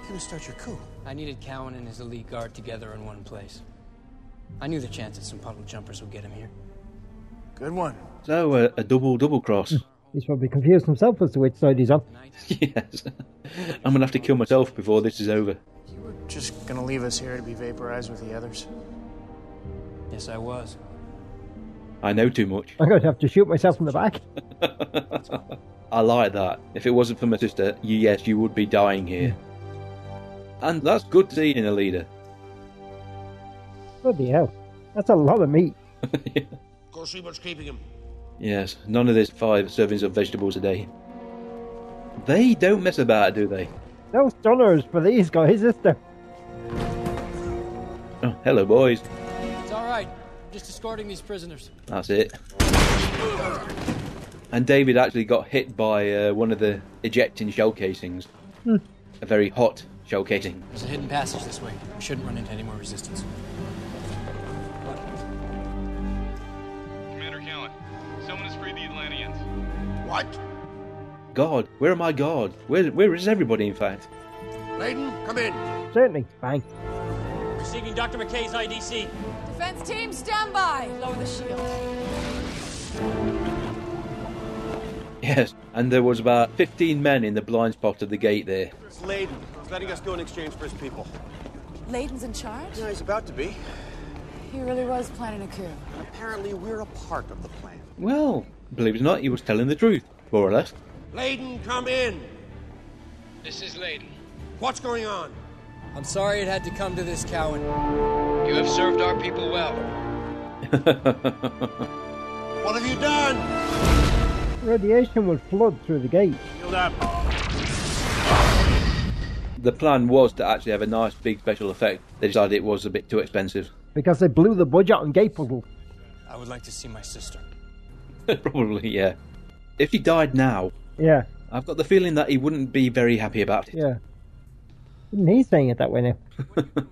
Speaker 23: You're gonna start your coup.
Speaker 18: I needed Cowen and his elite guard together in one place. I knew the chances some puddle jumpers would get him here.
Speaker 15: Good one.
Speaker 3: So, uh, a double double cross.
Speaker 2: He's probably confused himself as to which side he's on.
Speaker 3: yes. I'm going to have to kill myself before this is over.
Speaker 15: You were just gonna leave us here to be vaporized with the others.
Speaker 18: Yes, I was.
Speaker 3: I know too much.
Speaker 2: I'm going to have to shoot myself in the back.
Speaker 3: I like that. If it wasn't for my sister, you, yes, you would be dying here. And that's good to see in a leader.
Speaker 2: Bloody hell. That's a lot of meat.
Speaker 21: Go see what's keeping him.
Speaker 3: Yes, none of this five servings of vegetables a day. They don't mess about, do they?
Speaker 2: No stunners for these guys, is there?
Speaker 3: Oh, hello, boys.
Speaker 18: It's all right. Just escorting these prisoners.
Speaker 3: That's it. And David actually got hit by uh, one of the ejecting shell casings.
Speaker 2: Hmm.
Speaker 3: A very hot shell casing.
Speaker 18: There's a hidden passage this way. We shouldn't run into any more resistance.
Speaker 27: Commander Cowen, someone has freed the Atlanteans.
Speaker 21: What?
Speaker 3: God, where are my God? Where, where is everybody, in fact?
Speaker 21: Ladon, come in.
Speaker 2: Certainly. Bang.
Speaker 28: Receiving Dr. McKay's IDC.
Speaker 11: Defense team, stand by! Lower the shield.
Speaker 3: Yes, and there was about 15 men in the blind spot of the gate there.
Speaker 20: It's Ladon. He's letting us go in exchange for his people.
Speaker 11: Ladon's in charge?
Speaker 20: Yeah, he's about to be.
Speaker 11: He really was planning a coup.
Speaker 20: Apparently, we're a part of the plan.
Speaker 3: Well, believe it or not, he was telling the truth, more or less.
Speaker 21: Ladon, come in.
Speaker 28: This is Ladon.
Speaker 21: What's going on?
Speaker 18: I'm sorry it had to come to this, Cowen.
Speaker 28: You have served our people well.
Speaker 21: What have you done?
Speaker 2: Radiation would flood through the gate.
Speaker 20: Shield up.
Speaker 3: The plan was to actually have a nice big special effect. They decided it was a bit too expensive.
Speaker 2: Because they blew the budget on gate puzzle.
Speaker 18: I would like to see my sister.
Speaker 3: Probably, yeah. If he died now,
Speaker 2: Yeah.
Speaker 3: I've got the feeling that he wouldn't be very happy about it.
Speaker 2: Yeah. Even he's saying it that way now.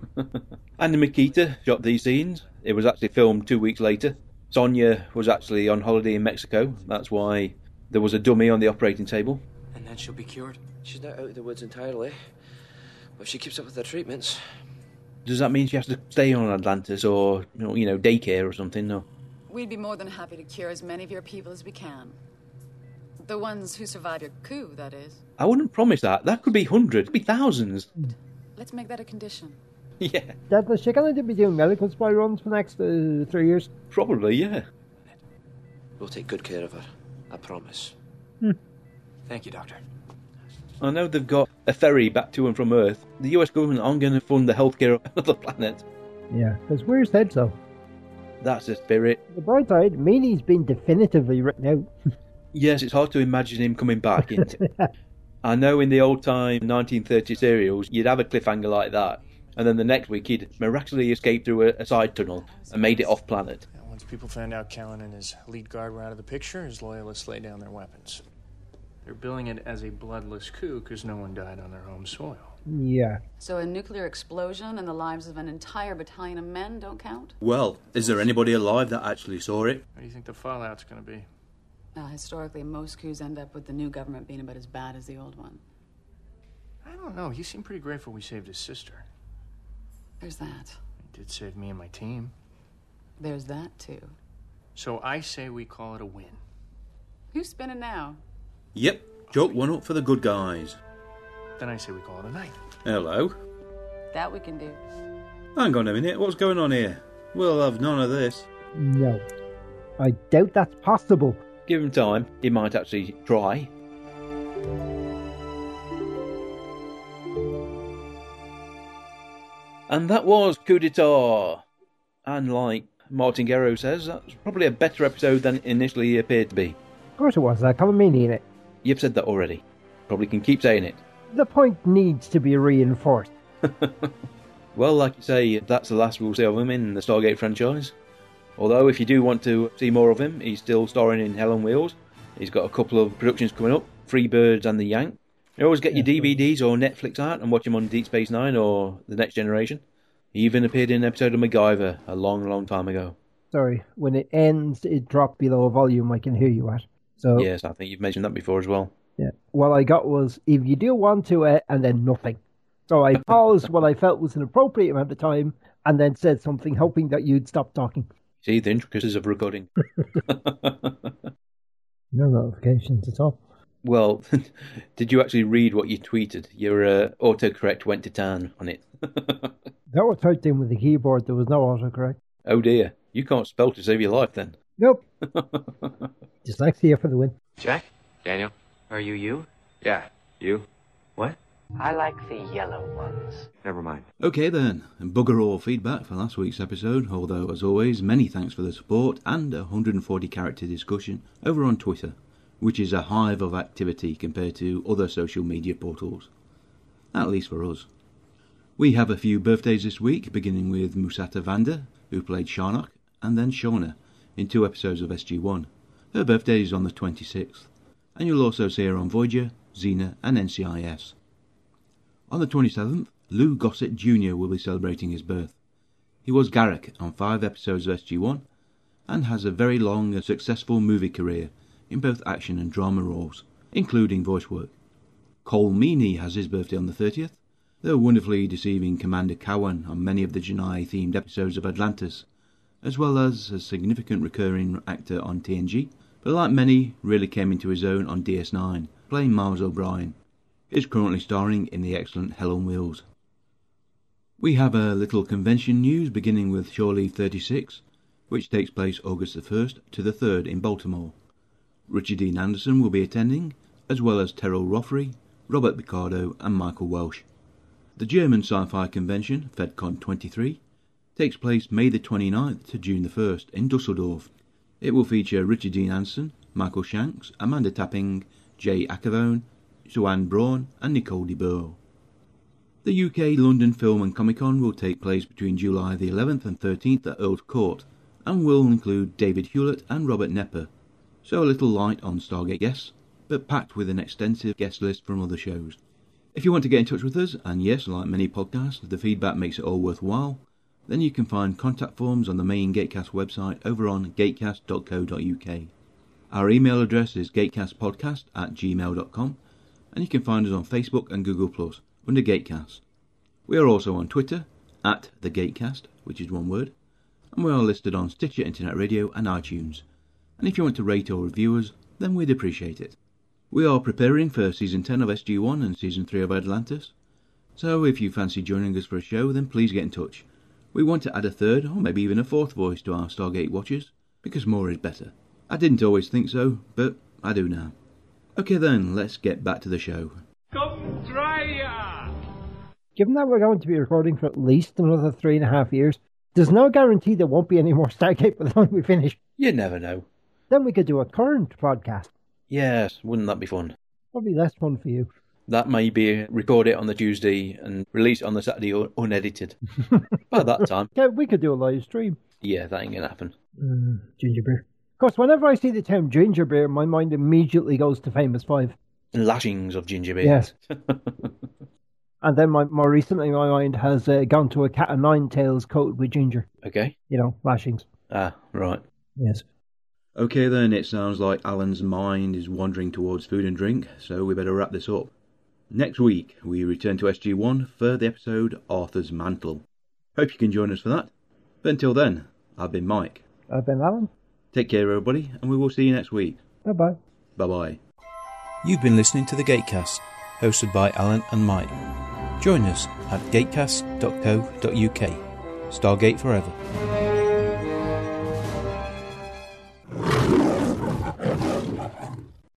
Speaker 3: Andy Mikita shot these scenes. It was actually filmed two weeks later. Sonia was actually on holiday in Mexico. That's why there was a dummy on the operating table.
Speaker 18: And then she'll be cured.
Speaker 23: She's not out of the woods entirely. But if she keeps up with her treatments,
Speaker 3: Does that mean she has to stay on Atlantis or, you know daycare or something? No.
Speaker 11: We'd be more than happy to cure as many of your people as we can. The ones who survive your coup, that is.
Speaker 3: I wouldn't promise that. That could be hundreds, could be thousands.
Speaker 11: Let's make that a condition.
Speaker 3: yeah,
Speaker 2: Dad, is she going to be doing medical spy runs for the next uh, three years?
Speaker 3: probably, yeah.
Speaker 23: we'll take good care of her. I promise. Hmm.
Speaker 18: Thank you, Doctor.
Speaker 3: I know they've got a ferry back to and from Earth. The US government aren't going to fund the healthcare of another planet.
Speaker 2: Yeah. Because where's head so?
Speaker 3: That's the spirit.
Speaker 2: The bright side, Meaney's been definitively written out.
Speaker 3: Yes, it's hard to imagine him coming back. Isn't it? I know in the old time 1930 serials, you'd have a cliffhanger like that, and then the next week he'd miraculously escape through a, a side tunnel and made it off planet.
Speaker 15: Once people found out Cowen and his lead guard were out of the picture, his loyalists laid down their weapons. They're billing it as a bloodless coup because no one died on their home soil.
Speaker 2: yeah.
Speaker 11: So a nuclear explosion and the lives of an entire battalion of men don't count?
Speaker 3: Well, is there anybody alive that actually saw it?
Speaker 15: What do you think the fallout's going to be?
Speaker 11: Now, historically, most coups end up with the new government being about as bad as the old one.
Speaker 15: I don't know. He seemed pretty grateful we saved his sister.
Speaker 11: There's that.
Speaker 15: He did save me and my team.
Speaker 11: There's that, too.
Speaker 15: So I say we call it a win.
Speaker 11: Who's spinning now?
Speaker 3: Yep, joke one up for the good guys.
Speaker 15: Then I say we call it a night.
Speaker 3: Hello.
Speaker 11: That we can do.
Speaker 3: Hang on a minute, what's going on here? We'll have none of this.
Speaker 2: No. I doubt that's possible.
Speaker 3: Give him time, he might actually try. And that was Coup d'etat. And like Martin Gero says, that's probably a better episode than it initially appeared to be.
Speaker 2: Of course it was. That Colm Meaney in it.
Speaker 3: You've said that already. Probably can keep saying it.
Speaker 2: The point needs to be reinforced.
Speaker 3: Well, like you say, that's the last we'll see of him in the Stargate franchise. Although, if you do want to see more of him, he's still starring in Hell on Wheels. He's got a couple of productions coming up Free Birds and The Yank. You always get your DVDs or Netflix out and watch him on Deep Space Nine or The Next Generation. He even appeared in an episode of MacGyver a long, long time ago.
Speaker 2: Sorry, when it ends, it dropped below a volume I can hear you at. So
Speaker 3: Yes, I think you've mentioned that before as well.
Speaker 2: Yeah. What I got was if you do want to, uh, and then nothing. So I paused what I felt was an appropriate amount of time, and then said something, hoping that you'd stop talking.
Speaker 3: See the intricacies of recording.
Speaker 2: No notifications at all.
Speaker 3: well, did you actually read what you tweeted? Your uh, autocorrect went to town on it.
Speaker 2: That was typed in with the keyboard. There was no autocorrect.
Speaker 3: oh dear, you can't spell to save your life then.
Speaker 2: Nope. Dyslexia for the win.
Speaker 29: Jack? Daniel? Are you you? Yeah, you. What? I like the yellow ones. Never mind.
Speaker 3: Okay then, and bugger all feedback for last week's episode, although as always, many thanks for the support and a 140 character discussion over on Twitter, which is a hive of activity compared to other social media portals. At least for us. We have a few birthdays this week, beginning with Musetta Vander, who played Sharnock, and then Shauna, in two episodes of SG1. Her birthday is on the 26th, and you'll also see her on Voyager, Xena, and NCIS. On the 27th, Lou Gossett Jr. will be celebrating his birth. He was Gerak on five episodes of SG1 and has a very long and successful movie career in both action and drama roles, including voice work. Colm Meaney has his birthday on the 30th, the wonderfully deceiving Commander Cowen on many of the Genii themed episodes of Atlantis, as well as a significant recurring actor on TNG, but like many, really came into his own on DS9, playing Miles O'Brien is currently starring in the excellent Hell on Wheels. We have a little convention news beginning with Shore Leave 36, which takes place August the 1st to the 3rd in Baltimore. Richard Dean Anderson will be attending, as well as Teryl Rothery, Robert Picardo, and Michael Welsh. The German sci-fi convention, FedCon 23, takes place May the 29th to June the 1st in Dusseldorf. It will feature Richard Dean Anderson, Michael Shanks, Amanda Tapping, Jay Acovone, Joanne Braun, and Nicole de Boer. The UK London Film and Comic Con will take place between July the 11th and 13th at Earl's Court and will include David Hewlett and Robert Knepper. So a little light on Stargate guests, but packed with an extensive guest list from other shows. If you want to get in touch with us, and yes, like many podcasts, the feedback makes it all worthwhile, then you can find contact forms on the main Gatecast website over on gatecast.co.uk. Our email address is gatecastpodcast at gmail.com, and you can find us on Facebook and Google Plus under Gatecast. We are also on Twitter at the Gatecast, which is one word, and we are listed on Stitcher Internet Radio and iTunes. And if you want to rate or review us, then we'd appreciate it. We are preparing for season 10 of SG1 and season 3 of Atlantis, so if you fancy joining us for a show, then please get in touch. We want to add a third or maybe even a fourth voice to our Stargate watchers, because more is better. I didn't always think so, but I do now. Okay then, let's get back to the show.
Speaker 27: Come try ya!
Speaker 2: Given that we're going to be recording for at least another three and a half years, there's no guarantee there won't be any more Stargate by the time we finish.
Speaker 3: You never know.
Speaker 2: Then we could do a current podcast.
Speaker 3: Yes, wouldn't that be fun?
Speaker 2: Probably less fun for you.
Speaker 3: That may be record it on the Tuesday and release it on the Saturday un- unedited. By that time,
Speaker 2: Yeah, we could do a live stream.
Speaker 3: yeah, that ain't gonna happen.
Speaker 2: Mm, ginger beer. Of course, whenever I see the term ginger beer, my mind immediately goes to Famous Five.
Speaker 3: And lashings of ginger beer.
Speaker 2: Yes. And then my, more recently, my mind has uh, gone to a cat of nine tails coated with ginger.
Speaker 3: Okay.
Speaker 2: You know, lashings.
Speaker 3: Ah, right.
Speaker 2: Yes.
Speaker 3: Okay then, it sounds like Alan's mind is wandering towards food and drink, so we better wrap this up. Next week, we return to SG1 for the episode Arthur's Mantle. Hope you can join us for that. But until then, I've been Mike.
Speaker 2: I've been Alan.
Speaker 3: Take care, everybody, and we will see you next week.
Speaker 2: Bye bye.
Speaker 3: Bye bye.
Speaker 30: You've been listening to the Gatecast, hosted by Alan and Mike.
Speaker 3: Join us at gatecast.co.uk. Stargate Forever.